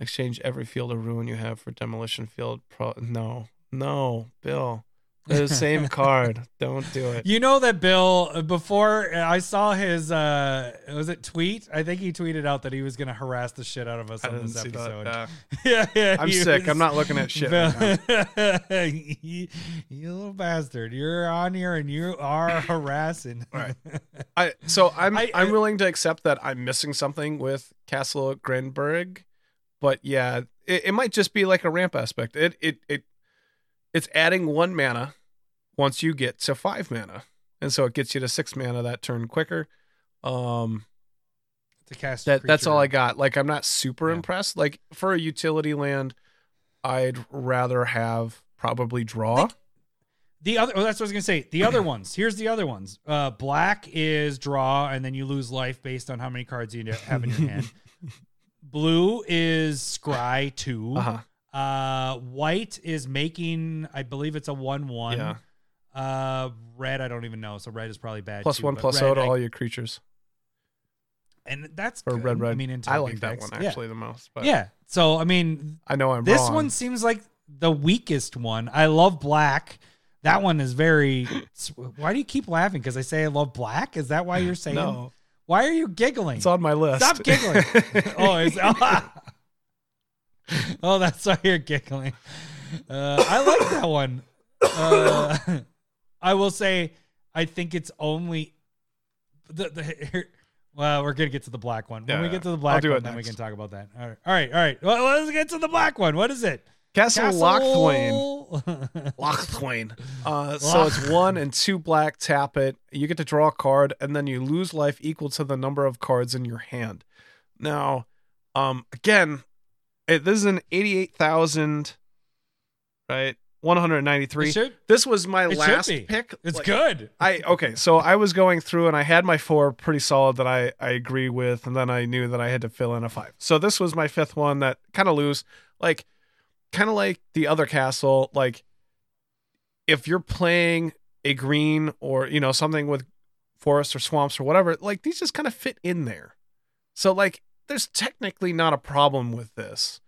Exchange every field of ruin you have for demolition field. Pro- no, no, Bill. The same card. Don't do it. You know that Bill uh, before I saw his uh was it tweet? I think he tweeted out that he was going to harass the shit out of us I on didn't this see episode. that. Uh, yeah, yeah. I'm sick. was- I'm not looking at shit. right you, you little bastard. You're on here and you are harassing. Right. I so I'm I- I, am willing to accept that I'm missing something with Castle Garenbrig, but yeah, it, it might just be like a ramp aspect. It it it it's adding one mana once you get to five mana, and so it gets you to six mana that turn quicker. Um, to cast that that's all I got. Like I'm not super Yeah. impressed. Like for a utility land, I'd rather have probably draw. The other, oh, that's what I was gonna say. The other ones. Here's the other ones. Uh, black is draw, and then you lose life based on how many cards you have in your hand. Blue is scry two. Uh huh. Uh, white is making, I believe it's a one-one. Yeah. Uh, red, I don't even know. So red is probably bad. Plus too, one plus zero to all your creatures. and that's Or good. red red. I mean, I like that one Yeah. actually the most. But Yeah. So I mean, I know I'm this wrong. one seems like the weakest one. I love black. That one is very. Why do you keep laughing? Because I say I love black. Is that why you're saying? no, Why are you giggling? it's on my list. Stop giggling. oh, it's, oh, that's why you're giggling. Uh, I like that one. Uh, I will say, I think it's only the the. Here, well, we're gonna get to the black one. When Yeah, we get to the black one, then we can talk about that. All right, all right, all right. Well, let's get to the black one. What is it? Castle, Locthwain. Castle- Locthwain. Uh, so it's one and two black. Tap it. You get to draw a card, and then you lose life equal to the number of cards in your hand. Now, um, again, it, this is an eighty-eight thousand, right? One hundred ninety-three. Should- This was my it should last be. pick. It's Like, good. I okay, so I was going through and I had my four pretty solid that I I agree with, and then I knew that I had to fill in a five. So this was my fifth one that kind of loose, like kind of like the other castle. Like if you're playing a green or you know something with forests or swamps or whatever, like these just kind of fit in there. So like there's technically not a problem with this.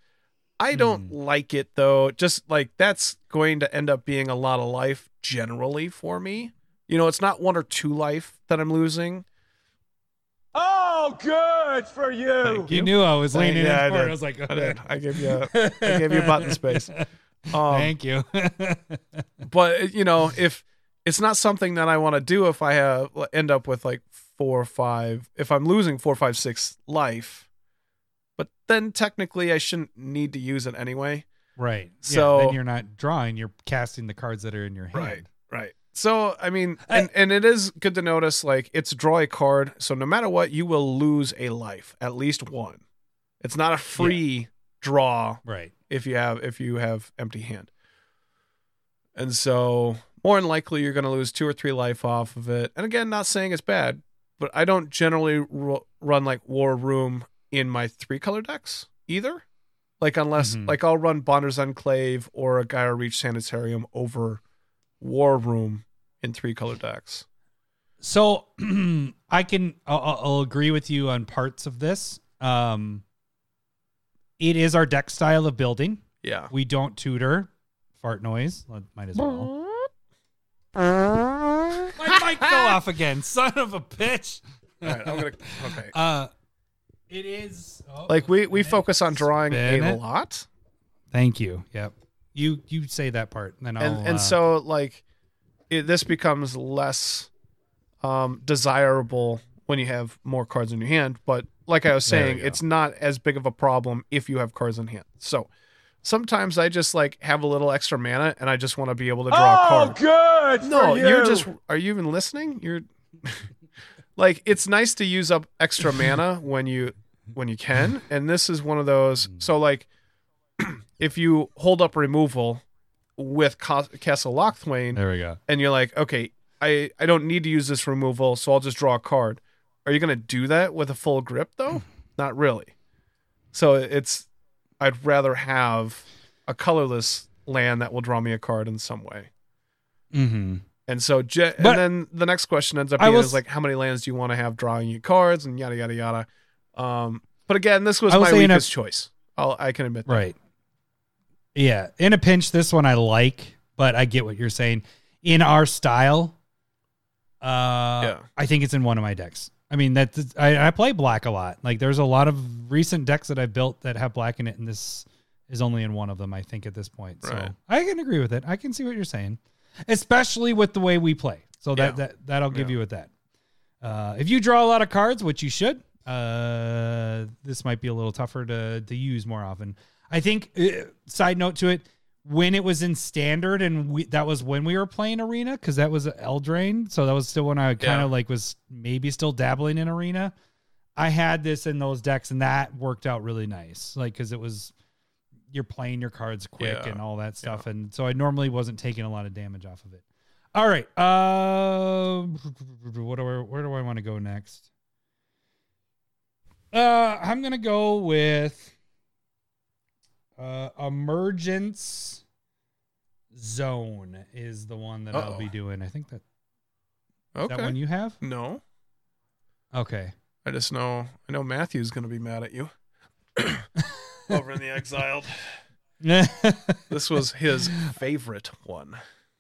I don't hmm. like it though. Just like that's going to end up being a lot of life generally for me. You know, it's not one or two life that I'm losing. Oh, good for you. Thank You knew I was leaning Yeah, I in for it. did. I was like, I did. I gave you I gave you button space. Um, Thank you. but you know, if it's not something that I want to do, if I have end up with like four or five, if I'm losing four, five, six life, but then technically I shouldn't need to use it anyway. right. Yeah, So- then you're not drawing, you're casting the cards that are in your hand. Right. Right. So I mean, and and it is good to notice like it's draw a card. So no matter what, you will lose a life, at least one. It's not a free draw Right. if you have if you have empty hand. And so more than likely you're going to lose two or three life off of it. And again, not saying it's bad, but I don't generally ru- run like War Room in my three color decks either. Like unless Mhm. like I'll run Bonder's Enclave or a Geier Reach Sanitarium over War Room in three color decks. So I can I'll, I'll I'll agree with you on parts of this. Um, it is our deck style of building. Yeah. We don't tutor fart noise. Might as well. My mic fell off again. Son of a bitch. All right, I'm gonna. Okay. Uh, it is oh, Like we we focus on drawing spin a lot, Thank you. Yep. You you say that part, and then I'll. and and uh, so like it, this becomes less um desirable when you have more cards in your hand. But like I was saying, it's not as big of a problem if you have cards in hand. So sometimes I just like have a little extra mana, and I just want to be able to draw a Oh, card. good. No, for you. you're just. Are you even listening? You're like it's nice to use up extra mana when you when you can, and this is one of those. So like, if you hold up removal with Cas- Castle Locthwain, there we go. and you're like, okay, I I don't need to use this removal, so I'll just draw a card. Are you gonna do that with a full grip though? Not really. So it's I'd rather have a colorless land that will draw me a card in some way. Mm-hmm. And so, je- and then the next question ends up being will is like, how many lands do you want to have drawing you cards and yada yada yada. Um, but again, this was will my in a- weakest choice. I'll, I can admit that. Right. Yeah. In a pinch, this one I like, but I get what you're saying. In our style, uh, Yeah. I think it's in one of my decks. I mean, that I, I play black a lot. Like, there's a lot of recent decks that I've built that have black in it, and this is only in one of them. I think at this point, so I can agree with it. I can see what you're saying, especially with the way we play. So that Yeah. that that'll give Yeah. you with that. Uh, if you draw a lot of cards, which you should, uh, this might be a little tougher to to use more often. I think. Uh, side note to it, when it was in standard, and we, that was when we were playing arena, because that was Eldraine, so that was still when I kind Yeah. of like was maybe still dabbling in arena. I had this in those decks, and that worked out really nice. Like because it was you're playing your cards quick Yeah. and all that stuff, and so I normally wasn't taking a lot of damage off of it. All right, uh, what do I, where do I want to go next? Uh, I'm gonna go with uh, emergence zone is the one that I'll be doing. I think that Okay. that one you have. no, Okay. I just know I know Matthew's gonna be mad at you over in the exiled. This was his favorite one.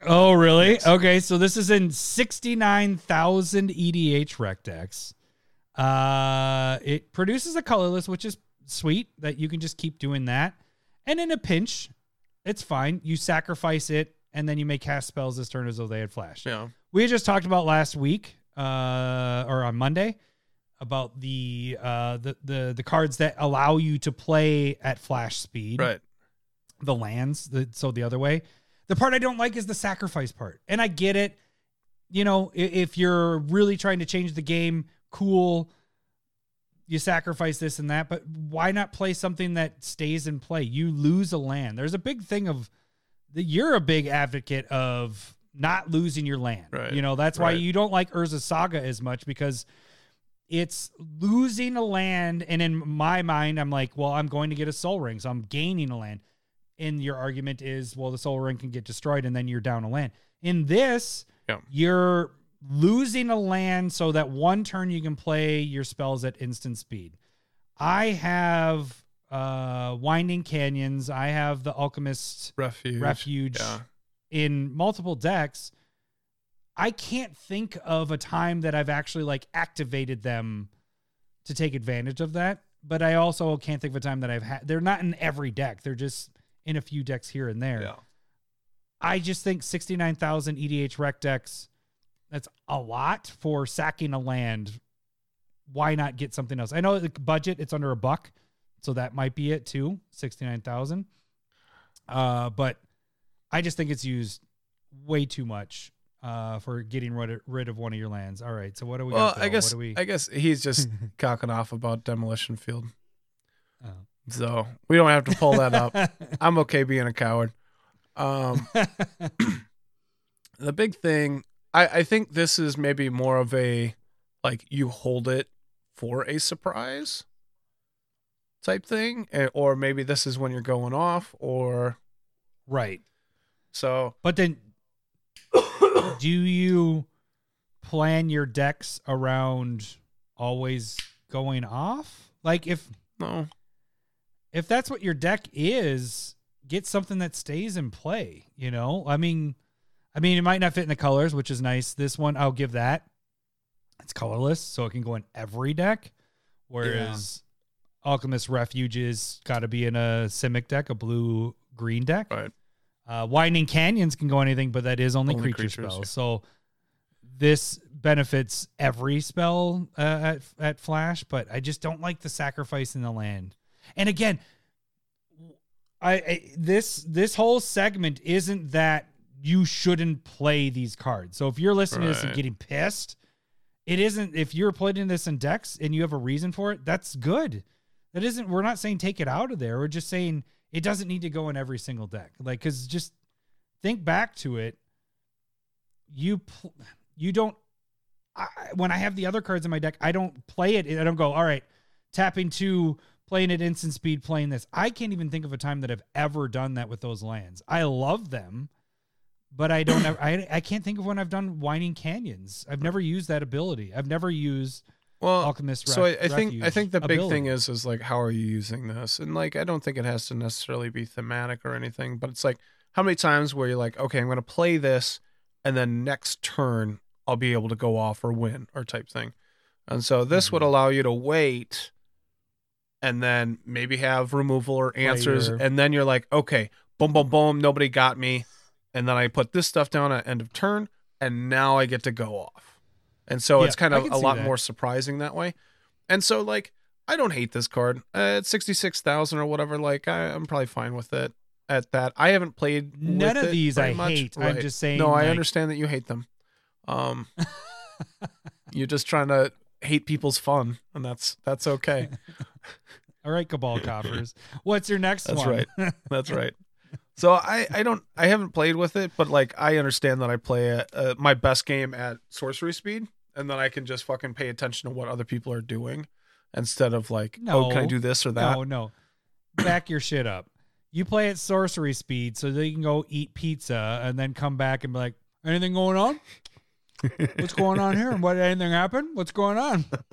oh, really? Yes. Okay, so this is in 69,000 EDH rec decks. Uh, it produces a colorless, which is sweet that you can just keep doing that. And in a pinch, it's fine. You sacrifice it, and then you may cast spells this turn as though they had flash. Yeah. we just talked about last week uh or on monday about the uh the the, the cards that allow you to play at flash speed Right. the lands the, so the other way the part i don't like is the sacrifice part and i get it you know i- if you're really trying to change the game cool you sacrifice this and that but why not play something that stays in play? You lose a land. There's a big thing of that you're a big advocate of not losing your land. Right, you know that's why right. you don't like urza saga as much because it's losing a land and in my mind i'm like well i'm going to get a Sol Ring so i'm gaining a land. And your argument is well the Sol Ring can get destroyed and then you're down a land. In this Yeah. you're losing a land so that one turn you can play your spells at instant speed i have uh winding canyons i have the alchemist Refuge. refuge Yeah. in multiple decks i can't think of a time that i've actually like activated them to take advantage of that but i also can't think of a time that i've had they're not in every deck they're just in a few decks here and there Yeah. i just think 69000 edh rec decks that's a lot for sacking a land why not get something else i know the budget it's under a buck so that might be it too 69000 uh but I just think it's used way too much uh, for getting rid of, rid of one of your lands. All right, so what do we Well, got? I guess what do we? I guess he's just cocking off about demolition field. Oh. So we don't have to pull that up. I'm okay being a coward. Um, the big thing, I, I think this is maybe more of a like you hold it for a surprise type thing, or maybe this is when you're going off, or right, so. but then do you plan your decks around always going off? Like if No, if that's what your deck is, get something that stays in play. You know, I mean, I mean, it might not fit in the colors, which is nice. This one, I'll give that. It's colorless, so it can go in every deck. Whereas Alchemist Refuges got to be in a Simic deck, a blue green deck. Right. Uh, Winding Canyons can go anything, but that is only, Only creature creatures, spells. yeah. So this benefits every spell uh, at at Flash, but I just don't like the sacrifice in the land. And again, I, I this this whole segment isn't that you shouldn't play these cards. So if you're listening to this and getting pissed, it isn't. If you're playing this in decks and you have a reason for it, that's good. That isn't. We're not saying take it out of there. We're just saying it doesn't need to go in every single deck. Like, because just think back to it. You pl- you don't. I, when I have the other cards in my deck, I don't play it. I don't go. All right, tapping two, playing at instant speed, playing this. I can't even think of a time that I've ever done that with those lands. I love them, but I don't. ever, I I can't think of when I've done Winding Canyons. I've never used that ability. I've never used Well, Alchemist. so I, I think I think the big ability. thing is is like how are you using this? And like I don't think it has to necessarily be thematic or anything, but it's like how many times where you're like, okay, I'm going to play this, and then next turn I'll be able to go off or win or type thing. And so this would Mhm. allow you to wait, and then maybe have removal or answers, and then you're like, okay, boom, boom, boom, nobody got me, and then I put this stuff down at end of turn, and now I get to go off. And so Yeah, it's kind of a lot that. more surprising that way. And so like I don't hate this card. Uh, it's sixty six thousand or whatever. Like I, I'm probably fine with it at that. I haven't played None of it these I much. hate. I'm just saying, No, I understand that you hate them. Um, you're just trying to hate people's fun, and that's that's okay. All right, Cabal Coffers. What's your next That's one? That's right. That's right. So I I don't I haven't played with it, but like I understand that I play at, uh, my best game at sorcery speed, and then I can just fucking pay attention to what other people are doing instead of like, oh, can I do this or that? No, no. Back your shit up. You play at sorcery speed so that you can go eat pizza and then come back and be like, anything going on? What's going on here? And what did anything happened? What's going on?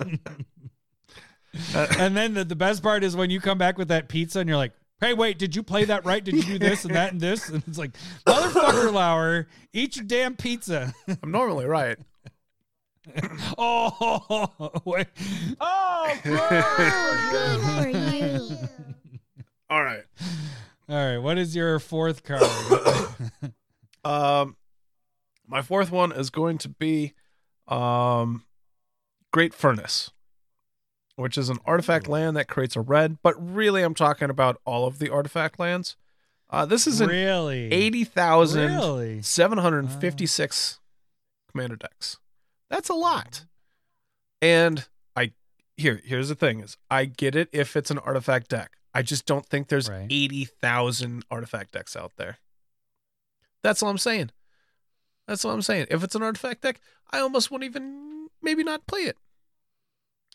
and then the, the best part is when you come back with that pizza and you're like, hey, wait, did you play that right? Did you do this and that and this? And it's like, motherfucker, Lauer, eat your damn pizza. I'm normally right. oh, wait. Oh, Good for you. All right. All right. What is your fourth card? Um, my fourth one is going to be, um, Great Furnace, which is an artifact land that creates a red. But really, I'm talking about all of the artifact lands. Uh, this is an really? eighty thousand Really? seven hundred fifty-six commander decks. That's a lot. And I here here's the thing is I get it if it's an artifact deck. I just don't think there's Right. 80,000 artifact decks out there. That's all I'm saying. That's all I'm saying. If it's an artifact deck, I almost won't even maybe not play it.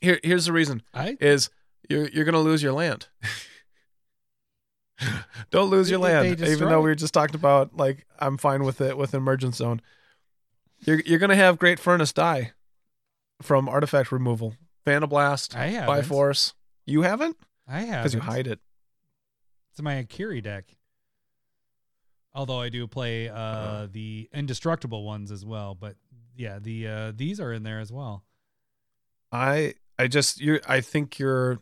Here here's the reason I is you're you're gonna lose your land. Don't lose your land. Even though we were just talking about like I'm fine with it with emergent zone. You're you're gonna have great furnace die from artifact removal. I have by force. You haven't? I have Because you hide it. It's my Akiri deck. Although I do play uh, Uh-huh. the indestructible ones as well, but yeah, the uh, these are in there as well. I I just you I think you're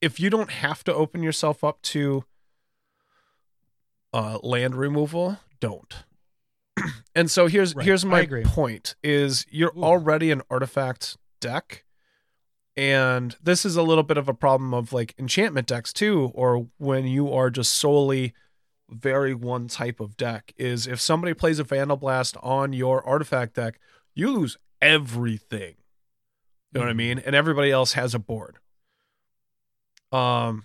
if you don't have to open yourself up to uh land removal, don't. and so here's Right, here's my point is you're Ooh. already an artifact deck and this is a little bit of a problem of like enchantment decks too or when you are just solely very one type of deck is if somebody plays a Vandalblast on your artifact deck you lose everything you know what I mean? And everybody else has a board. Um,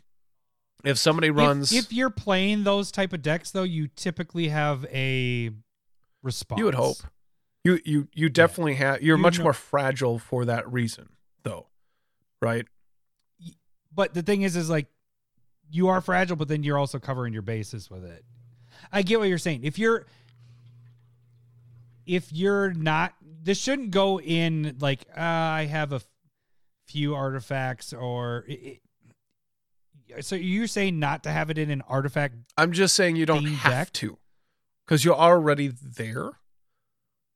if somebody runs, If, you're playing those type of decks, though, you typically have a response. you would hope. You you you definitely have. You're You much know- more fragile for that reason, though, right? But the thing is, is like you are fragile, but then you're also covering your bases with it. I get what you're saying. If you're if you're not this shouldn't go in like uh, I have a f- few artifacts or it, it- so you're saying not to have it in an artifact I'm just saying you don't have deck? to, because you're already there.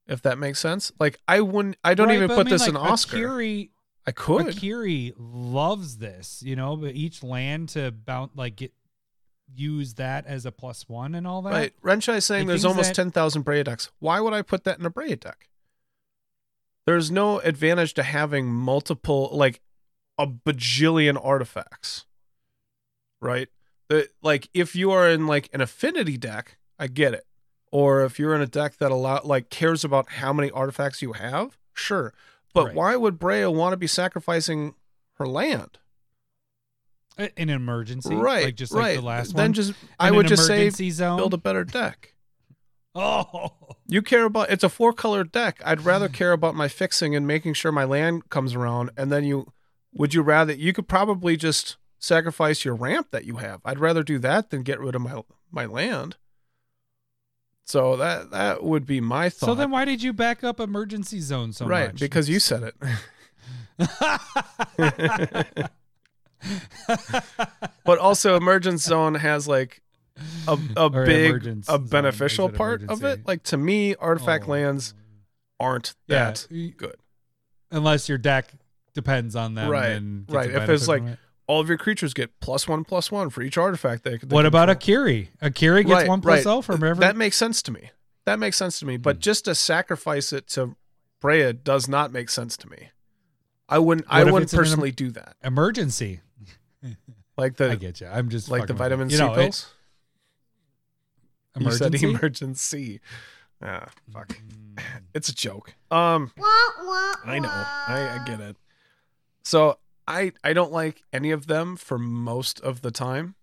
If that makes sense, like I wouldn't, I don't Right, even but I put mean, this like, in Osgir. Akiri, I could, Akiri loves this, you know, but each land to bounce like get use that as a plus one and all that. right? Renshai is saying Like, there's almost that- ten thousand Breya decks. Why would I put that in a Breya deck? There's no advantage to having multiple, like a bajillion artifacts, right? The, like if you are in like an affinity deck, I get it. Or if you're in a deck that allow like cares about how many artifacts you have, sure. But Right. why would Breya want to be sacrificing her land? In an emergency, right, Like just right. like the last then one. just In I would just say zone. build a better deck. oh, You care about it's a four color deck. I'd rather care about my fixing and making sure my land comes around. And then you would you rather you could probably just sacrifice your ramp that you have. I'd rather do that than get rid of my my land. So that that would be my thought. so then why did you back up emergency zone so right much? because you said it. but also emergence zone has like a, a big a beneficial part of it. Like to me, artifact Oh. lands aren't that y- good. unless your deck depends on them. Right, and right. If it's like it. all of your creatures get plus one plus one for each artifact they, they what about a control. Akiri? Akiri gets Right, one plus right. from every. That makes sense to me. That makes sense to me. Hmm. But just to sacrifice it to Breya does not make sense to me. I wouldn't. What I wouldn't an em- personally do that. emergency. Like the. I get you. I'm just like the vitamin you. C know, it- pills. You said Emergency? emergency. Ah, fuck. Mm. It's a joke. Um, I know. I, I get it. So I I don't like any of them for most of the time.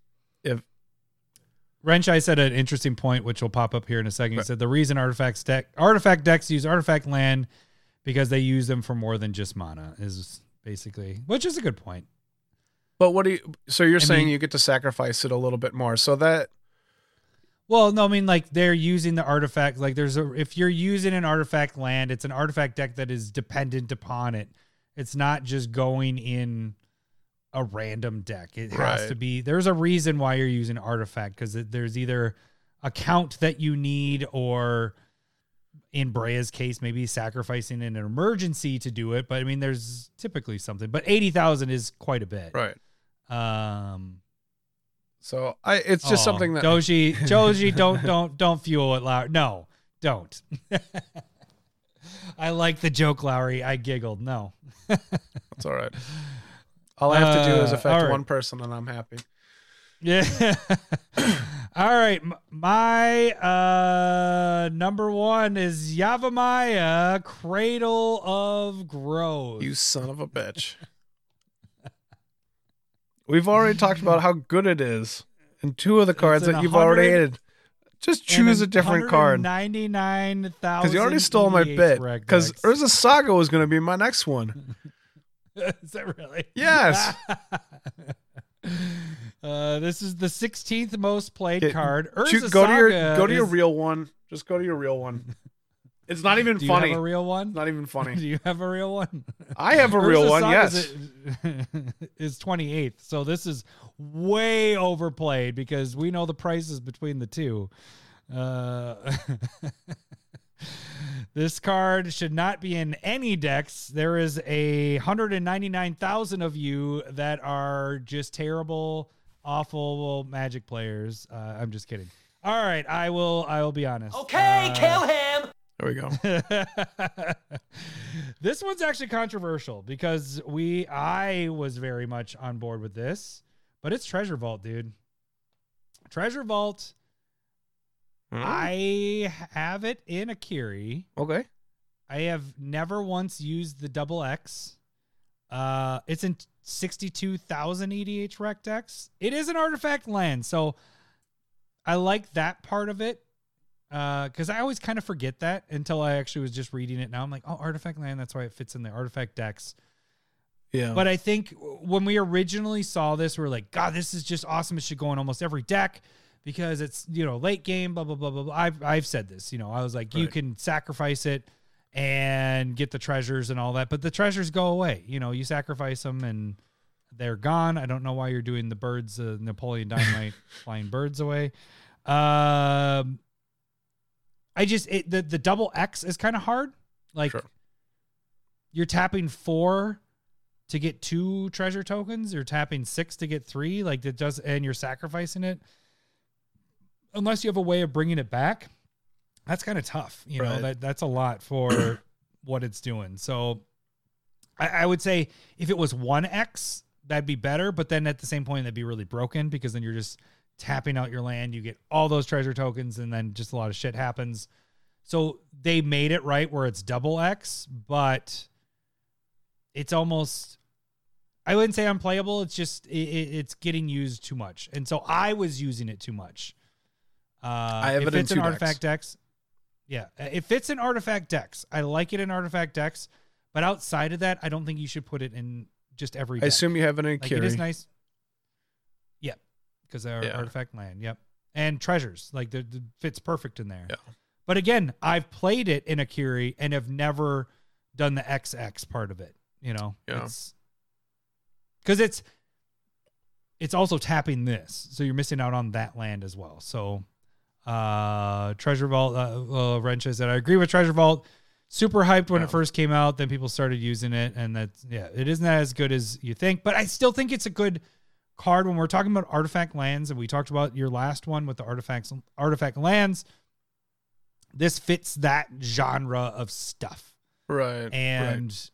If Wrench, I said an interesting point, which will pop up here in a second. He Right. said the reason artifacts deck artifact decks use artifact land because they use them for more than just mana is basically, which is a good point. but what do you? So you're I saying mean- you get to sacrifice it a little bit more. So that Well, no, I mean like they're using the artifact. Like there's a if you're using an artifact land, it's an artifact deck that is dependent upon it. It's not just going in a random deck. It has Right. to be. There's a reason why you're using artifact because there's either a count that you need or in Breya's case, maybe sacrificing in an emergency to do it. But I mean, there's typically something. But eighty thousand is quite a bit. right. Um, So I it's just Oh, something that Doji Doji don't don't don't fuel it loud. No, don't. I like the joke, Lowery. I giggled. No. that's all right. All I have to do is Uh, affect one person and I'm happy. Yeah. All right. My uh number one is Yavimaya, Cradle of Growth. You son of a bitch. We've already talked about how good it is. And two of the cards that you've already 100 hated. Just choose a different card. Ninety-nine thousand. Because you already stole my bit. Because Urza Saga was going to be my next one. is that really? Yes. uh, this is the 16th most played Okay, card. Urza go to your Saga go to your is- real one. Just go to your real one. It's not even Do you funny. have a real one? not even funny. Do you have a real one? I have a real Urza one. Saga's Yes. is 28th. So this is way overplayed because we know the prices between the two. Uh, this card should not be in any decks. There is a 199,000 of you that are just terrible, awful magic players. Uh, I'm just kidding. All right, I will. I will be honest. Okay, Uh, kill him. There we go. this one's actually controversial because we I was very much on board with this, but it's Treasure Vault, dude. Treasure Vault. Hmm? I have it in Akiri. okay. I have never once used the double X. Uh, it's in 62,000 EDH rec decks. It is an artifact land, so I like that part of it. Uh, because I always kind of forget that until I actually was just reading it. Now I'm like, oh, artifact land. That's why it fits in the artifact decks. Yeah. But I think when we originally saw this, we are like, God, this is just awesome. It should go in almost every deck because it's you know late game. Blah blah blah blah. blah. I've I've said this. You know, I was like, you can sacrifice it and get the treasures and all that, but the treasures go away. You know, you sacrifice them and they're gone. I don't know why you're doing the birds, uh, Napoleon Dynamite flying birds away. Um, I just it, the the double X is kind of hard. Like Sure. you're tapping four to get two treasure tokens. You're tapping six to get three. Like that does, and you're sacrificing it. Unless you have a way of bringing it back, that's kind of tough. You know that that's a lot for what it's doing. So I, I would say if it was one X, that'd be better. But then at the same point, that'd be really broken because then you're just tapping out your land. You get all those treasure tokens, and then just a lot of shit happens. So they made it right where it's double X, but it's almost I wouldn't say unplayable. It's just it, it- it's getting used too much, and so I was using it too much. Uh, I have if it in it's an two decks. artifact decks. Yeah, if it's an artifact decks, I like it in artifact decks, but outside of that, I don't think you should put it in just every. I assume you have it in like it is nice. Because they're Yeah. artifact land. Yep, and treasures like the the fits perfect in there. Yeah. But again, I've played it in Akiri and have never done the XX part of it. You know, Yeah. it's because it's it's also tapping this, so you're missing out on that land as well. So, uh, Treasure Vault, uh, uh wrenches that I agree with Treasure Vault. Super hyped when Yeah. it first came out. Then people started using it, and that's yeah, it isn't as good as you think. But I still think it's a good card when we're talking about artifact lands, and we talked about your last one with the artifacts, artifact lands. This fits that genre of stuff. Right. right. And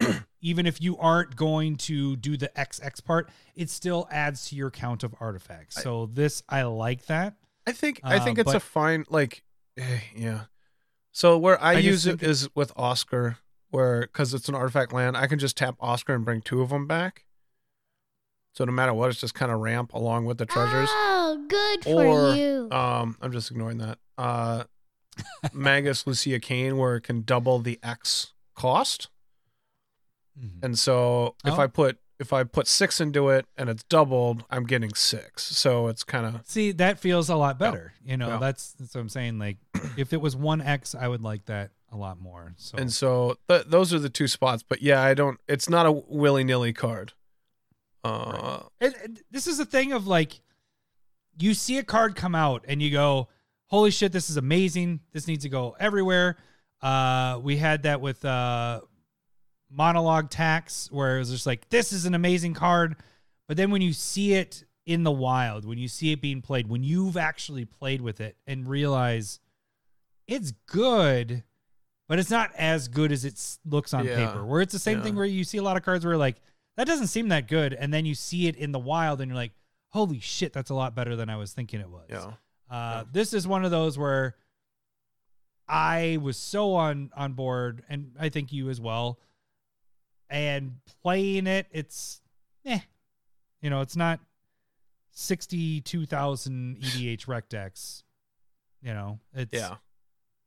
even if you aren't going to do the XX part, it still adds to your count of artifacts. So this I like that. I think I Uh, think it's but- a fine like eh, yeah. So where I, I use it- is with Osgir, where because it's an artifact land, I can just tap Osgir and bring two of them back. So no matter what, it's just kind of ramp along with the treasures. Oh, good or for you. um, I'm just ignoring that. Uh, Magus Lucea Kane, where it can double the X cost, and so if Oh. I put if I put six into it and it's doubled, I'm getting six. So it's kind of See, that feels a lot better. You know, Yeah. that's that's what I'm saying. Like if it was one X, I would like that a lot more. So And so th- those are the two spots. But yeah, I don't. It's not a willy nilly card. Uh, It, it- this is a thing of like, you see a card come out and you go, "Holy shit, this is amazing! This needs to go everywhere." Uh, we had that with uh, monologue tax, where it was just like, "This is an amazing card," but then when you see it in the wild, when you see it being played, when you've actually played with it and realize it's good, but it's not as good as it looks on Yeah. paper. Where it's the same Yeah. thing where you see a lot of cards where like that doesn't seem that good, and then you see it in the wild and you're like, holy shit, that's a lot better than I was thinking it was. yeah. Uh, This is one of those where I was so on on board, and I think you as well. And playing it, it's eh, you know, it's not sixty two thousand EDH rec decks. You know, it's Yeah.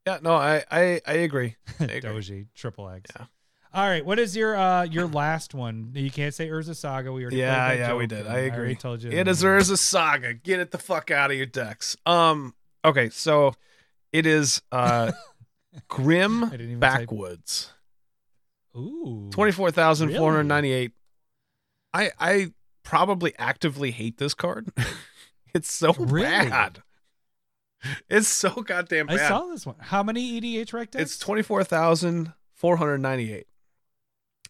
Yeah. No, I I, I agree. I agree. Doji triple X. Yeah. All right, what is your uh your last one? You can't say Urza Saga. We already yeah yeah we did. I agree. I told you it is Urza Saga. Get it the fuck out of your decks. Um. Okay, so it is uh Grim Backwoods. Type... Ooh, twenty four thousand really? four hundred ninety eight. I I probably actively hate this card. it's so really? bad. It's so goddamn bad. I saw this one. How many EDH rec decks? It's 24,498.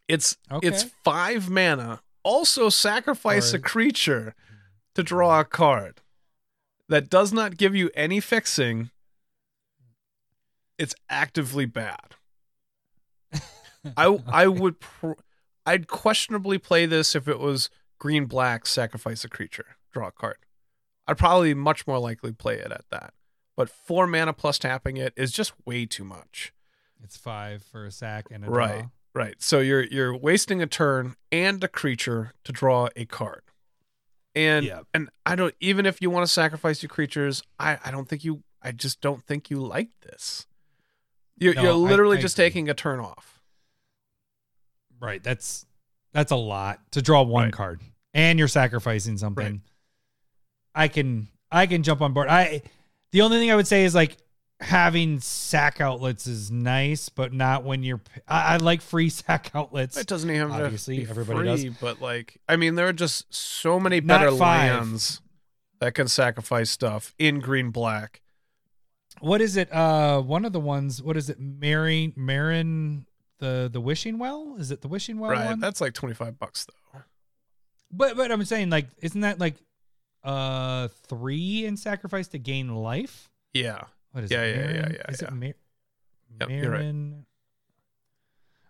It's okay. it's five mana. Also sacrifice a creature to draw a card that does not give you any fixing. It's actively bad. I. I would pr- I'd questionably play this if it was green black sacrifice a creature draw a card. I'd probably much more likely play it at that. But four mana plus tapping it is just way too much. It's five for a sack and a right. Draw. Right. So you're you're wasting a turn and a creature to draw a card. And Yeah. and I don't even if you want to sacrifice your creatures, I I don't think you I just don't think you like this. You're, No, you're I- literally I just agree. taking a turn off. Right. That's that's a lot to draw one Right. card, and you're sacrificing something. Right. I can I can jump on board. I the only thing I would say is like having sack outlets is nice, but not when you're. I, I like free sack outlets. It doesn't even have to Obviously, be everybody does. but like I mean, there are just so many Not better five. lands that can sacrifice stuff in green black. what is it? Uh, one of the ones. What is it? Marin, Marin, the the wishing well. Is it the wishing well right. one? That's like twenty five bucks though. But but I'm saying like, isn't that like, uh, three in sacrifice to gain life? Yeah. What is Yeah, it? yeah, yeah, Marin? yeah, Is yeah. it Mar- Yep, you're right. Marin?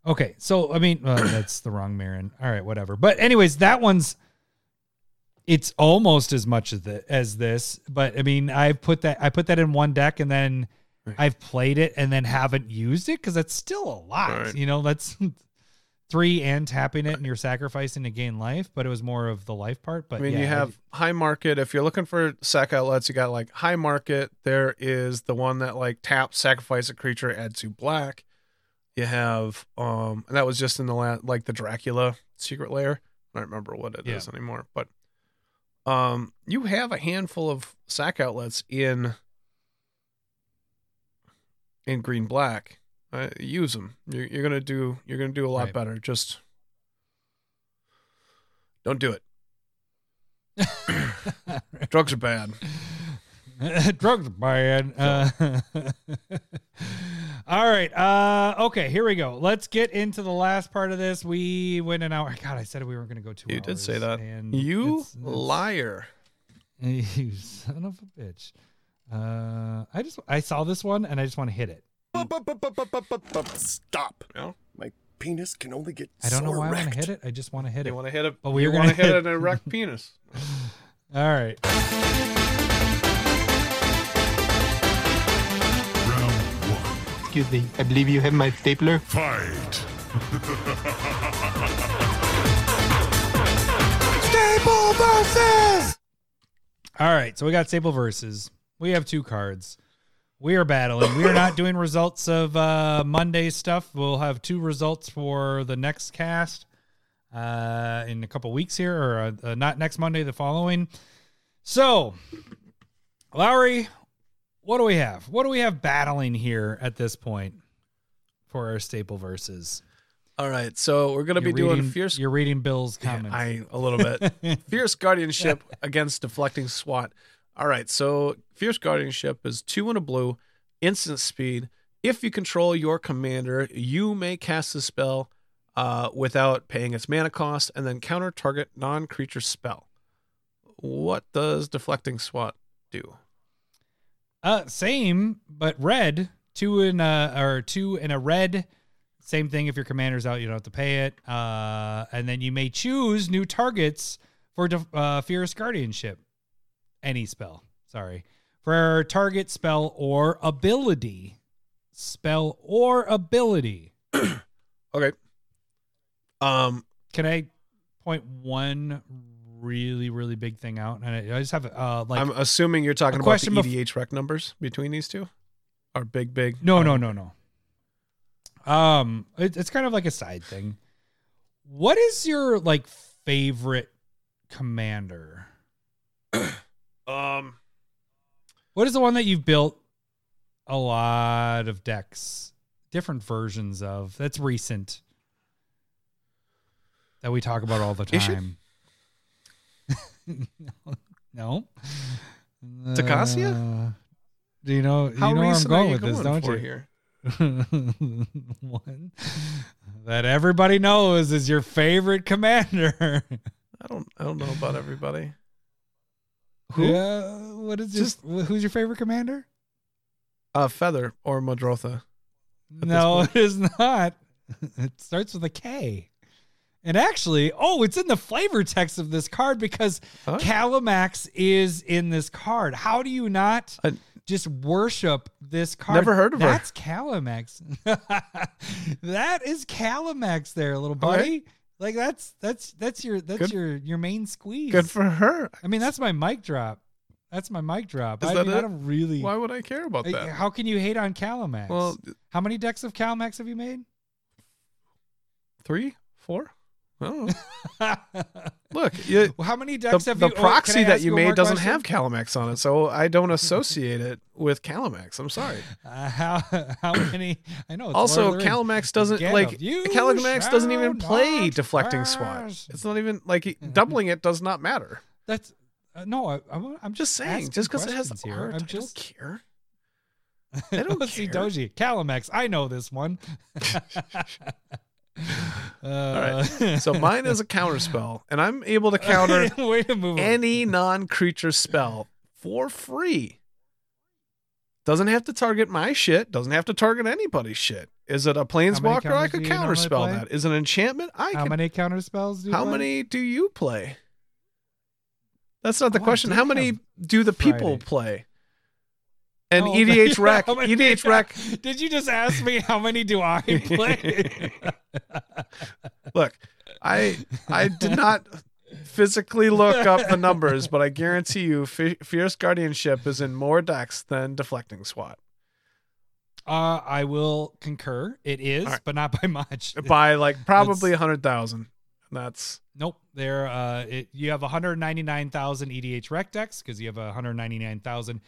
Okay, so I mean uh, that's the wrong Marin. All right, whatever. But anyways, that one's it's almost as much as the, as this, but I mean, I put that I put that in one deck and then Right. I've played it and then haven't used it because that's still a lot. Right. You know, that's three and tapping it and you're sacrificing to gain life, but it was more of the life part. But I mean, yeah, you have high market. If you're looking for sack outlets, you got like high market. There is the one that like tap, sacrifice a creature, add two black. You have, um, and that was just in the la- like the Dracula secret layer. I don't remember what it is Yeah. anymore, but um, you have a handful of sack outlets in in green black. Uh, use them. You're, you're gonna do. You're gonna do a lot Right. better. Just don't do it. Drugs are bad. Drugs are bad. Uh, all right. Uh, okay, here we go. Let's get into the last part of this. We went an hour. God, I said we weren't going to go two You did say that. And You it's- it's- liar. You son of a bitch. Uh, I just I saw this one and I just want to hit it. Stop. No? My penis can only get I don't know so why I want to hit it. I just want to hit You it. You want to hit it? But we you were want to gonna hit hit- an erect penis. All right. Excuse me, I believe you have my stapler. Fight! All right, so we got Staple versus. We have two cards. We are battling. We are not doing results of uh, Monday's stuff. We'll have two results for the next cast uh, in a couple weeks here, or uh, uh, not next Monday, the following. So, Lowery, what do we have? What do we have battling here at this point for our Staple verses? All right, so we're gonna be You're doing reading- fierce. You're reading Bill's Yeah, comments. I a little bit fierce guardianship against deflecting SWAT. All right, so fierce guardianship is two and a blue, instant speed. If you control your commander, you may cast the spell uh, without paying its mana cost, and then counter target non-creature spell. What does deflecting SWAT do? Uh, same, but red. Two in a or two in a red. Same thing. If your commander's out, you don't have to pay it. Uh, and then you may choose new targets for uh, fierce guardianship. Any spell, sorry, for target spell or ability. Spell or ability. Okay. Um. Can I point one really really big thing out? And I, I just have uh like I'm assuming you're talking about the question bef- EDH rec numbers between these two. Are big, big. No, no, no, no. Um, it, it's kind of like a side thing. What is your like favorite commander? Um. What is the one that you've built a lot of decks, different versions of? That's recent. That we talk about all the time. no. Tacasia? Uh, do you know? How you know where I'm going with this, don't you? here? one that everybody knows is your favorite commander. I don't. I don't know about everybody. Who? what is Just- who's your favorite commander? Uh, Feather or Muldrotha. No, it is not. It starts with a K. And actually, oh, it's in the flavor text of this card because Huh? Kalamax is in this card. How do you not I- just worship this card? Never heard of her. That's Kalamax. that is Kalamax there, little buddy. Like that's that's that's your that's Good. your your main squeeze. Good for her. I mean, that's my mic drop. That's my mic drop. Is I that mean, I don't really. Why would I care about like, that? how can you hate on Kalamax? Well, how many decks of Kalamax have you made? three, four. I. Look, you, Well, how many the, decks have the you? oh, can proxy I that you made doesn't question? have Kalamax on it, so I don't associate it with Kalamax. I'm sorry. Uh, how how many? I know. It's also, Lord of the Rings. Kalamax doesn't like Kalamax doesn't even play deflecting SWAT. It's not even like doubling it does not matter. That's uh, no. I, I'm, I'm Just saying, just because it has the here. art, I'm I just don't care. I don't see. Doji. Kalamax. I know this one. Uh, All right. So mine is a counter spell, and I'm able to counter to any non-creature spell for free. Doesn't have to target my shit. Doesn't have to target anybody's shit. Is it a planeswalker? I could counter spell that. Is it an enchantment? I How can. many counter spells do you how play? many do you play? That's not the Oh, question. How many do the people Friday. play? And Oh, EDH rec, how many- EDH rec. Did you just ask me how many do I play? Look, I I did not physically look up the numbers, but I guarantee you, Fi Fierce Guardianship is in more decks than Deflecting SWAT uh, I will concur. It is, right. but not by much. by like probably a hundred thousand. That's Nope. There, uh, it, you have 199,000 EDH rec decks because you have 199,000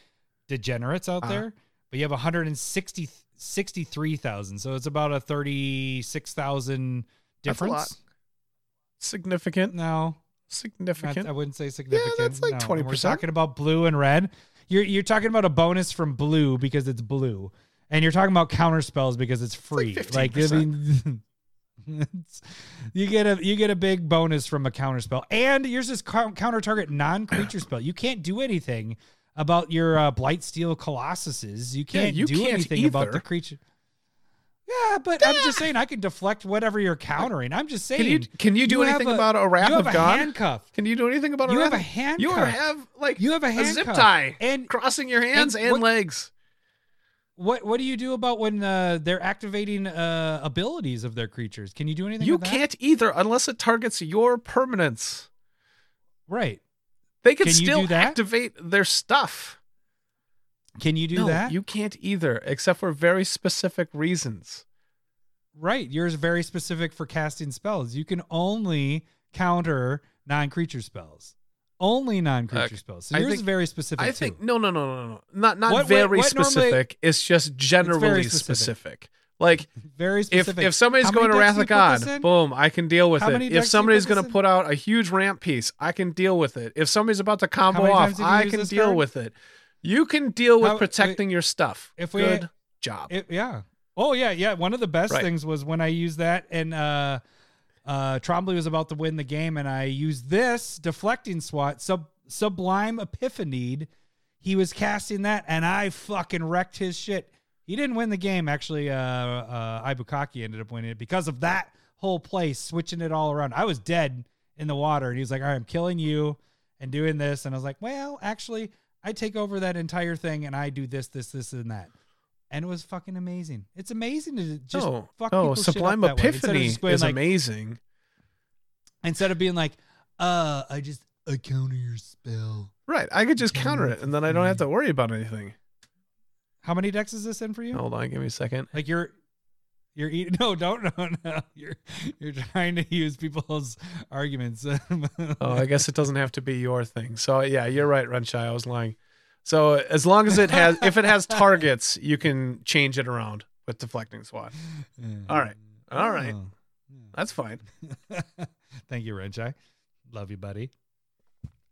degenerates out Uh-huh. there, but you have 160 63,000. So it's about a 36,000 That's a lot. difference. significant. No, not- Significant. I wouldn't say significant. Yeah, that's like No. 20%. We're talking about blue and red. You're you're talking about a bonus from blue because it's blue, and you're talking about counter spells because it's free. like I mean, you get a you get a big bonus from a counter spell, and yours is co- counter target non creature spell. You can't do anything about your uh, Blightsteel Colossuses. You can't you do can't anything about the creature. Yeah, but I'm just saying I can deflect whatever you're countering. I'm just saying. Can you can you do have anything a- about a Wrath you have of a God? handcuff. Can you do anything about a You Wrath have a handcuff. You have like You have a a zip tie And- crossing your hands and and, what- legs. What what do you do about when uh, they're activating uh, abilities of their creatures? Can you do anything? You can't either unless it targets your permanents. Right? They can, Can still activate their stuff. Can you do no, that? you can't either, except for very specific reasons. right. Yours very specific for casting spells. You can only counter non-creature spells. Only non-creature Okay. spells. So yours think- is very specific. I too. think no, no, no, no, no, not not What- what- very what normally- specific. it's just generally specific. specific. Like very if specific. if somebody's How many going to Wrath of God, boom, I can deal with How it. If decks do you somebody's going to put out a huge ramp piece, I can deal with it. If somebody's about to combo off, times did you I can deal card? with it. You can deal with How- protecting your stuff. if we- Good job. It, yeah. Oh yeah, yeah. One of the best Right. things was when I used that and uh uh Trombley was about to win the game and I used this deflecting swat, sub sublime epiphany. He was casting that and I fucking wrecked his shit. He didn't win the game. Actually, uh uh Ibukaki ended up winning it because of that whole play, switching it all around. I was dead in the water and he was like, All right, I'm killing you and doing this. And I was like, Well, actually, I take over that entire thing and I do this, this, this, and that and it was fucking amazing. It's amazing to just no, fuck no, people's shit up Sublime. Epiphany is like- amazing. Instead of being like, uh, I just I counter your spell. Right. I could just counter it and then I don't have to worry about anything. How many decks is this in for you? Hold on, give me a second. Like you're you're eating no, don't no, no. You're you're trying to use people's arguments. Oh, I guess it doesn't have to be your thing. So yeah, you're right, Renshai. I was lying. So as long as it has, if it has targets, you can change it around with deflecting SWAT. All right, all right, Oh. that's fine. Thank you, Renchai. Love you, buddy.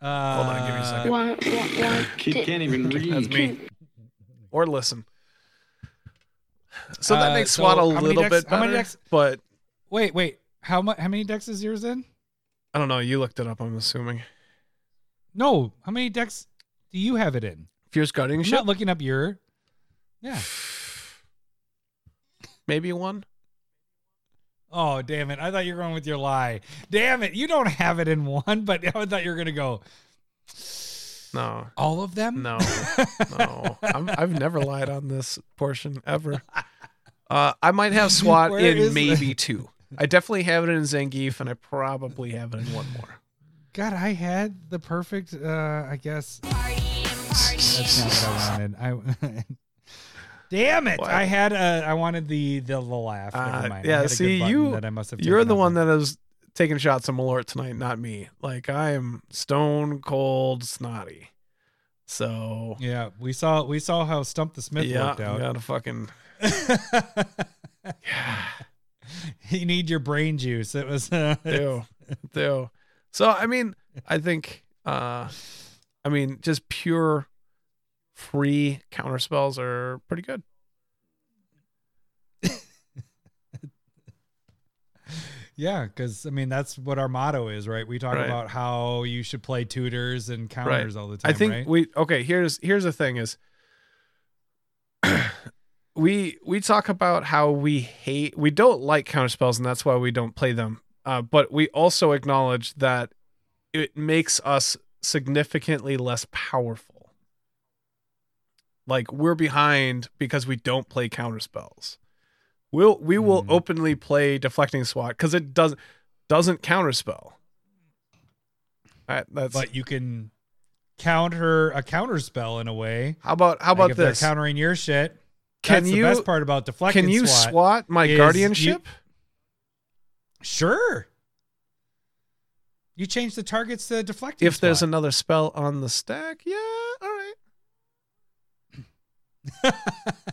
Hold on, give me a Uh, second. One, one, one. Kid can't even read. That's me. Or listen. So that Uh, makes so SWAT a little decks- bit how many better, decks- but Wait, wait. How much? How many decks is yours in? I don't know. You looked it up. I'm assuming. No. How many decks do you have it in? Fierce I'm not looking up your. Yeah. maybe one. Oh damn it! I thought you were going with your lie. Damn it! You don't have it in one, but I thought you were gonna go No, all of them. no, no. I'm, I've never lied on this portion ever. Uh, I might have SWAT in maybe two. I definitely have it in Zangief, and I probably have it in one more. God, I had the perfect. uh I guess Party party. that's not what I wanted. I. Damn it! What? I had. Uh, I wanted the the, the laugh. Never Uh, mind. I yeah, a see, you- That I must have. You're the one that is taking shots of Malort tonight, not me. Like I am stone cold snotty. So Yeah, we saw we saw how Stump the Smith yeah, worked out. gotta fucking yeah. you need your brain juice. It was. Uh, do do. So I mean, I think uh I mean just pure free counter spells are pretty good. Yeah, because I mean that's what our motto is, right? We talk Right. about how you should play tutors and counters all the time. I think right? we okay. Here's here's the thing is, we we talk about how we hate we don't like counter spells and that's why we don't play them. Uh, but we also acknowledge that it makes us significantly less powerful. Like we're behind because we don't play counter spells. We'll we will Mhm. openly play deflecting swat because it does doesn't counterspell. That, that's but you can counter a counterspell in a way. how about how Like about they're this? countering your shit? Can that's you the best part about deflecting can you swat. swat, my guardianship? Sure. You change the targets to deflecting. if there's another spell on the stack, yeah, all right.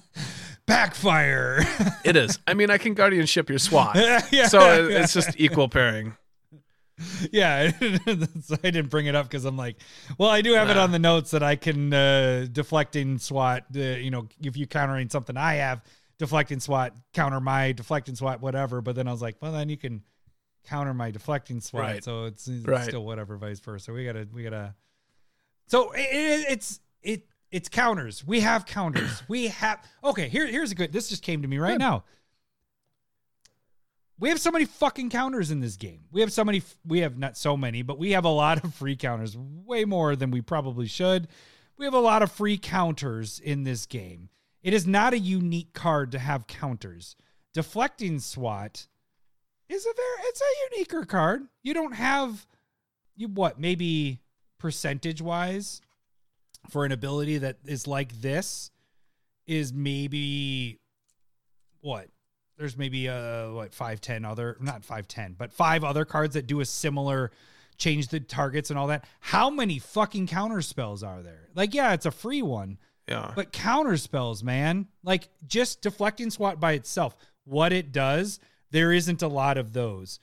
backfire. It is. I mean, I can guardianship your SWAT, yeah, so it- it's just equal pairing. yeah. So I didn't bring it up because I'm like, well, I do have it on the notes that I can uh, deflecting SWAT. Uh, you know, if you countering something I have, deflecting SWAT counter my deflecting SWAT, whatever. But then I was like, well, then you can counter my deflecting SWAT. Right. So it's, it's Right. still whatever, vice versa. We gotta, we gotta. So it, it, it's it it's counters. We have counters. we have okay. Here here's a good. This just came to me right Good. now. We have so many fucking counters in this game. We have so many. We have not so many, but we have a lot of free counters. Way more than we probably should. We have a lot of free counters in this game. It is not a unique card to have counters. Deflecting SWAT is a very it's a uniquer card. You don't have you what maybe percentage wise for an ability that is like this is maybe what there's maybe uh what five ten other not five ten but five other cards that do a similar change the targets and all that how many fucking counter spells are there like yeah it's a free one Yeah. but counter spells, man, like just deflecting SWAT by itself, what it does, there isn't a lot of those.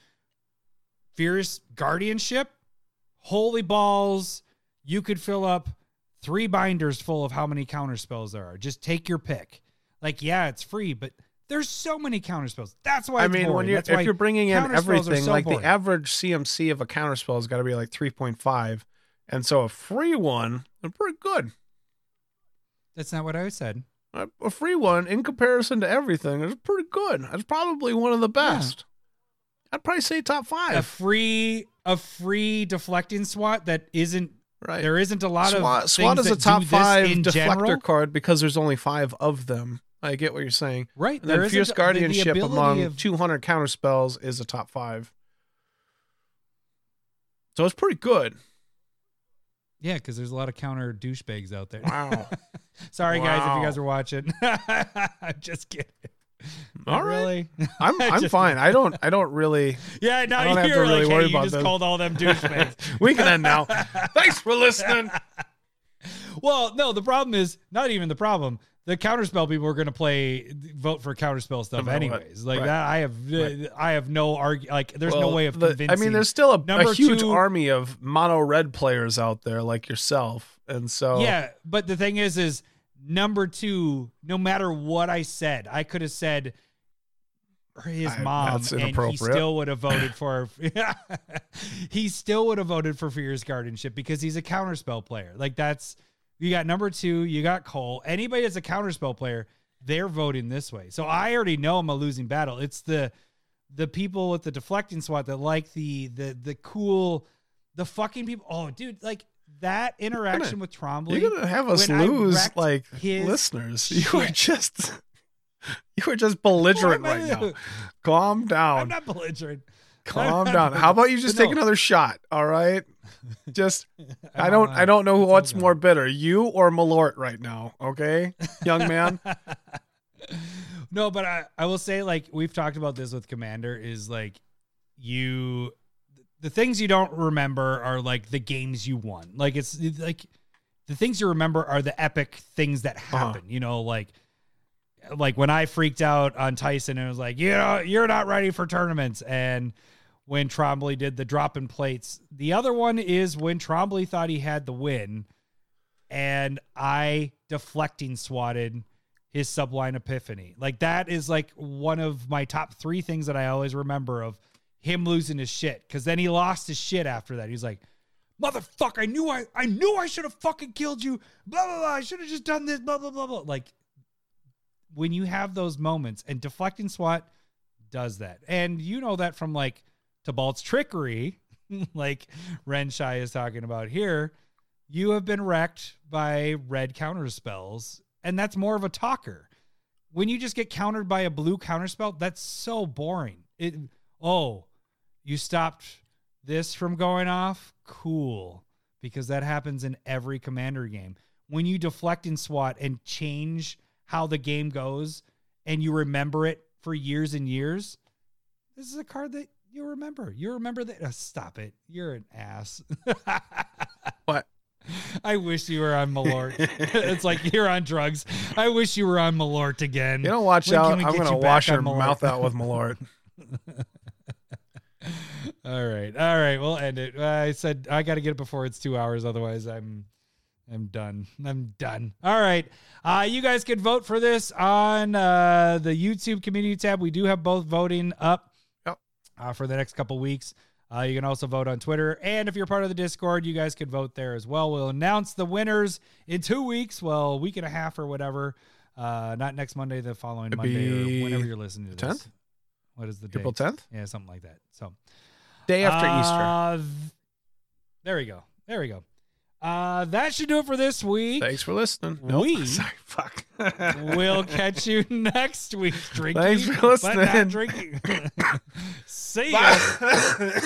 Fierce guardianship, holy balls, you could fill up three binders full of how many counter spells there are. Just take your pick. Like, yeah, it's free, but there's so many counter spells. That's why I it's mean, when you're That's if you're bringing in counter everything, so like boring. the average CMC of a counterspell has got to be like 3.5, and so a free one, they're pretty good. That's not what I said. A a free one in comparison to everything is pretty good. That's probably one of the best. I'd probably say top five. A free a free deflecting SWAT that isn't Right. there isn't a lot SWAT, of SWAT is a top five deflector general. card because there's only five of them. I get what you're saying. Right. And then Fierce isn't the- Guardianship among of- 200 counter spells is a top five. So it's pretty good. Yeah, because there's a lot of counter douchebags out there. Wow. Sorry, guys, if you guys are watching. I'm just kidding. All right. Really? I'm I'm Just- fine. I don't I don't really. Yeah, now I don't have to you're really like, worry hey, you just this. called all them douchebags. We can end now. Thanks for listening. well, no, the problem is not even the problem. The counterspell people are going to play vote for counterspell stuff No matter what. anyways. Like Right. that, I have uh, Right. I have no argue. Like, there's no way of the- convincing. I mean, there's still a, a huge two- army of mono red players out there like yourself, and so Yeah, but the thing is, is number two. No matter what I said, I could have said his I- mom, that's and he still would have voted for. he still would have voted for Fierce Guardianship because he's a counterspell player. Like that's you got number two, you got Cole. Anybody that's a counterspell player, they're voting this way. So I already know I'm a losing battle. It's the the people with the deflecting SWAT that like the the the cool the fucking people. Oh, dude, like that interaction with Trombley. you're gonna have us lose like listeners. You are just you are just belligerent right now. Calm down. I'm not belligerent. Calm not down. How about you just But take no. another shot? All right. Just I don't I don't know what's more bitter, you or Malort right now. Okay, young man. no, but I, I will say, like, we've talked about this with Commander, is like you, the things you don't remember are like the games you won. Like, it's it's like the things you remember are the epic things that Uh-huh. happen, you know, like, like when I freaked out on Tyson and was like, you know, you're not ready for tournaments. And when Trombley did the drop in plates, the other one is when Trombley thought he had the win and I deflecting swatted his sublime epiphany. Like that is like one of my top three things that I always remember of him losing his shit. Cause then he lost his shit after that. He's like, motherfucker, I knew I I knew I should have fucking killed you. Blah blah blah. I should have just done this. Blah blah blah blah. Like when you have those moments and deflecting SWAT does that. And you know that from like Tibalt's trickery, like Renshai is talking about here. You have been wrecked by red counter spells, and that's more of a talker. When you just get countered by a blue counterspell, that's so boring. It oh, you stopped this from going off? Cool. Because that happens in every commander game. When you deflect in SWAT and change how the game goes and you remember it for years and years, this is a card that you remember. You remember that. uh, stop it. You're an ass. What? I wish you were on Malort. it's like you're on drugs. I wish you were on Malort again. You don't watch When out. I'm get gonna wash your mouth out with Malort. All right. All right. We'll end it. I said I got to get it before it's two hours. Otherwise, I'm I'm done. I'm done. All right. Uh, you guys can vote for this on uh, the YouTube community tab. We do have both voting up Yep. uh, for the next couple weeks. Uh, you can also vote on Twitter. And if you're part of the Discord, you guys can vote there as well. We'll announce the winners in two weeks. Well, a week and a half or whatever. Uh, not next Monday, the following It'd Monday or whenever you're listening to this. 10th? What is the date? April 10th, Yeah, something like that. So day after Easter. uh, th- there we go. There we go. Uh, that should do it for this week. Thanks for listening. we- Sorry, fuck. we'll catch you next week. Drinking, Thanks for but not drinking. See ya, Bye.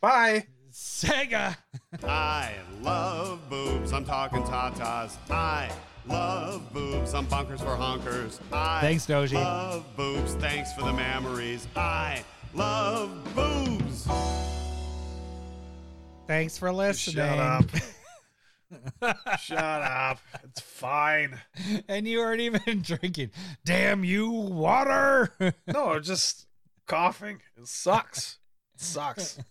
Bye. Sega. I love boobs. I'm talking tatas. I love boobs. I'm bonkers for honkers. I Thanks, Doji. love boobs. Thanks for the memories. I love boobs. Thanks for listening. Shut up. Shut up. It's fine. And you aren't even drinking. Damn you, water. No, just coughing. It sucks. It sucks.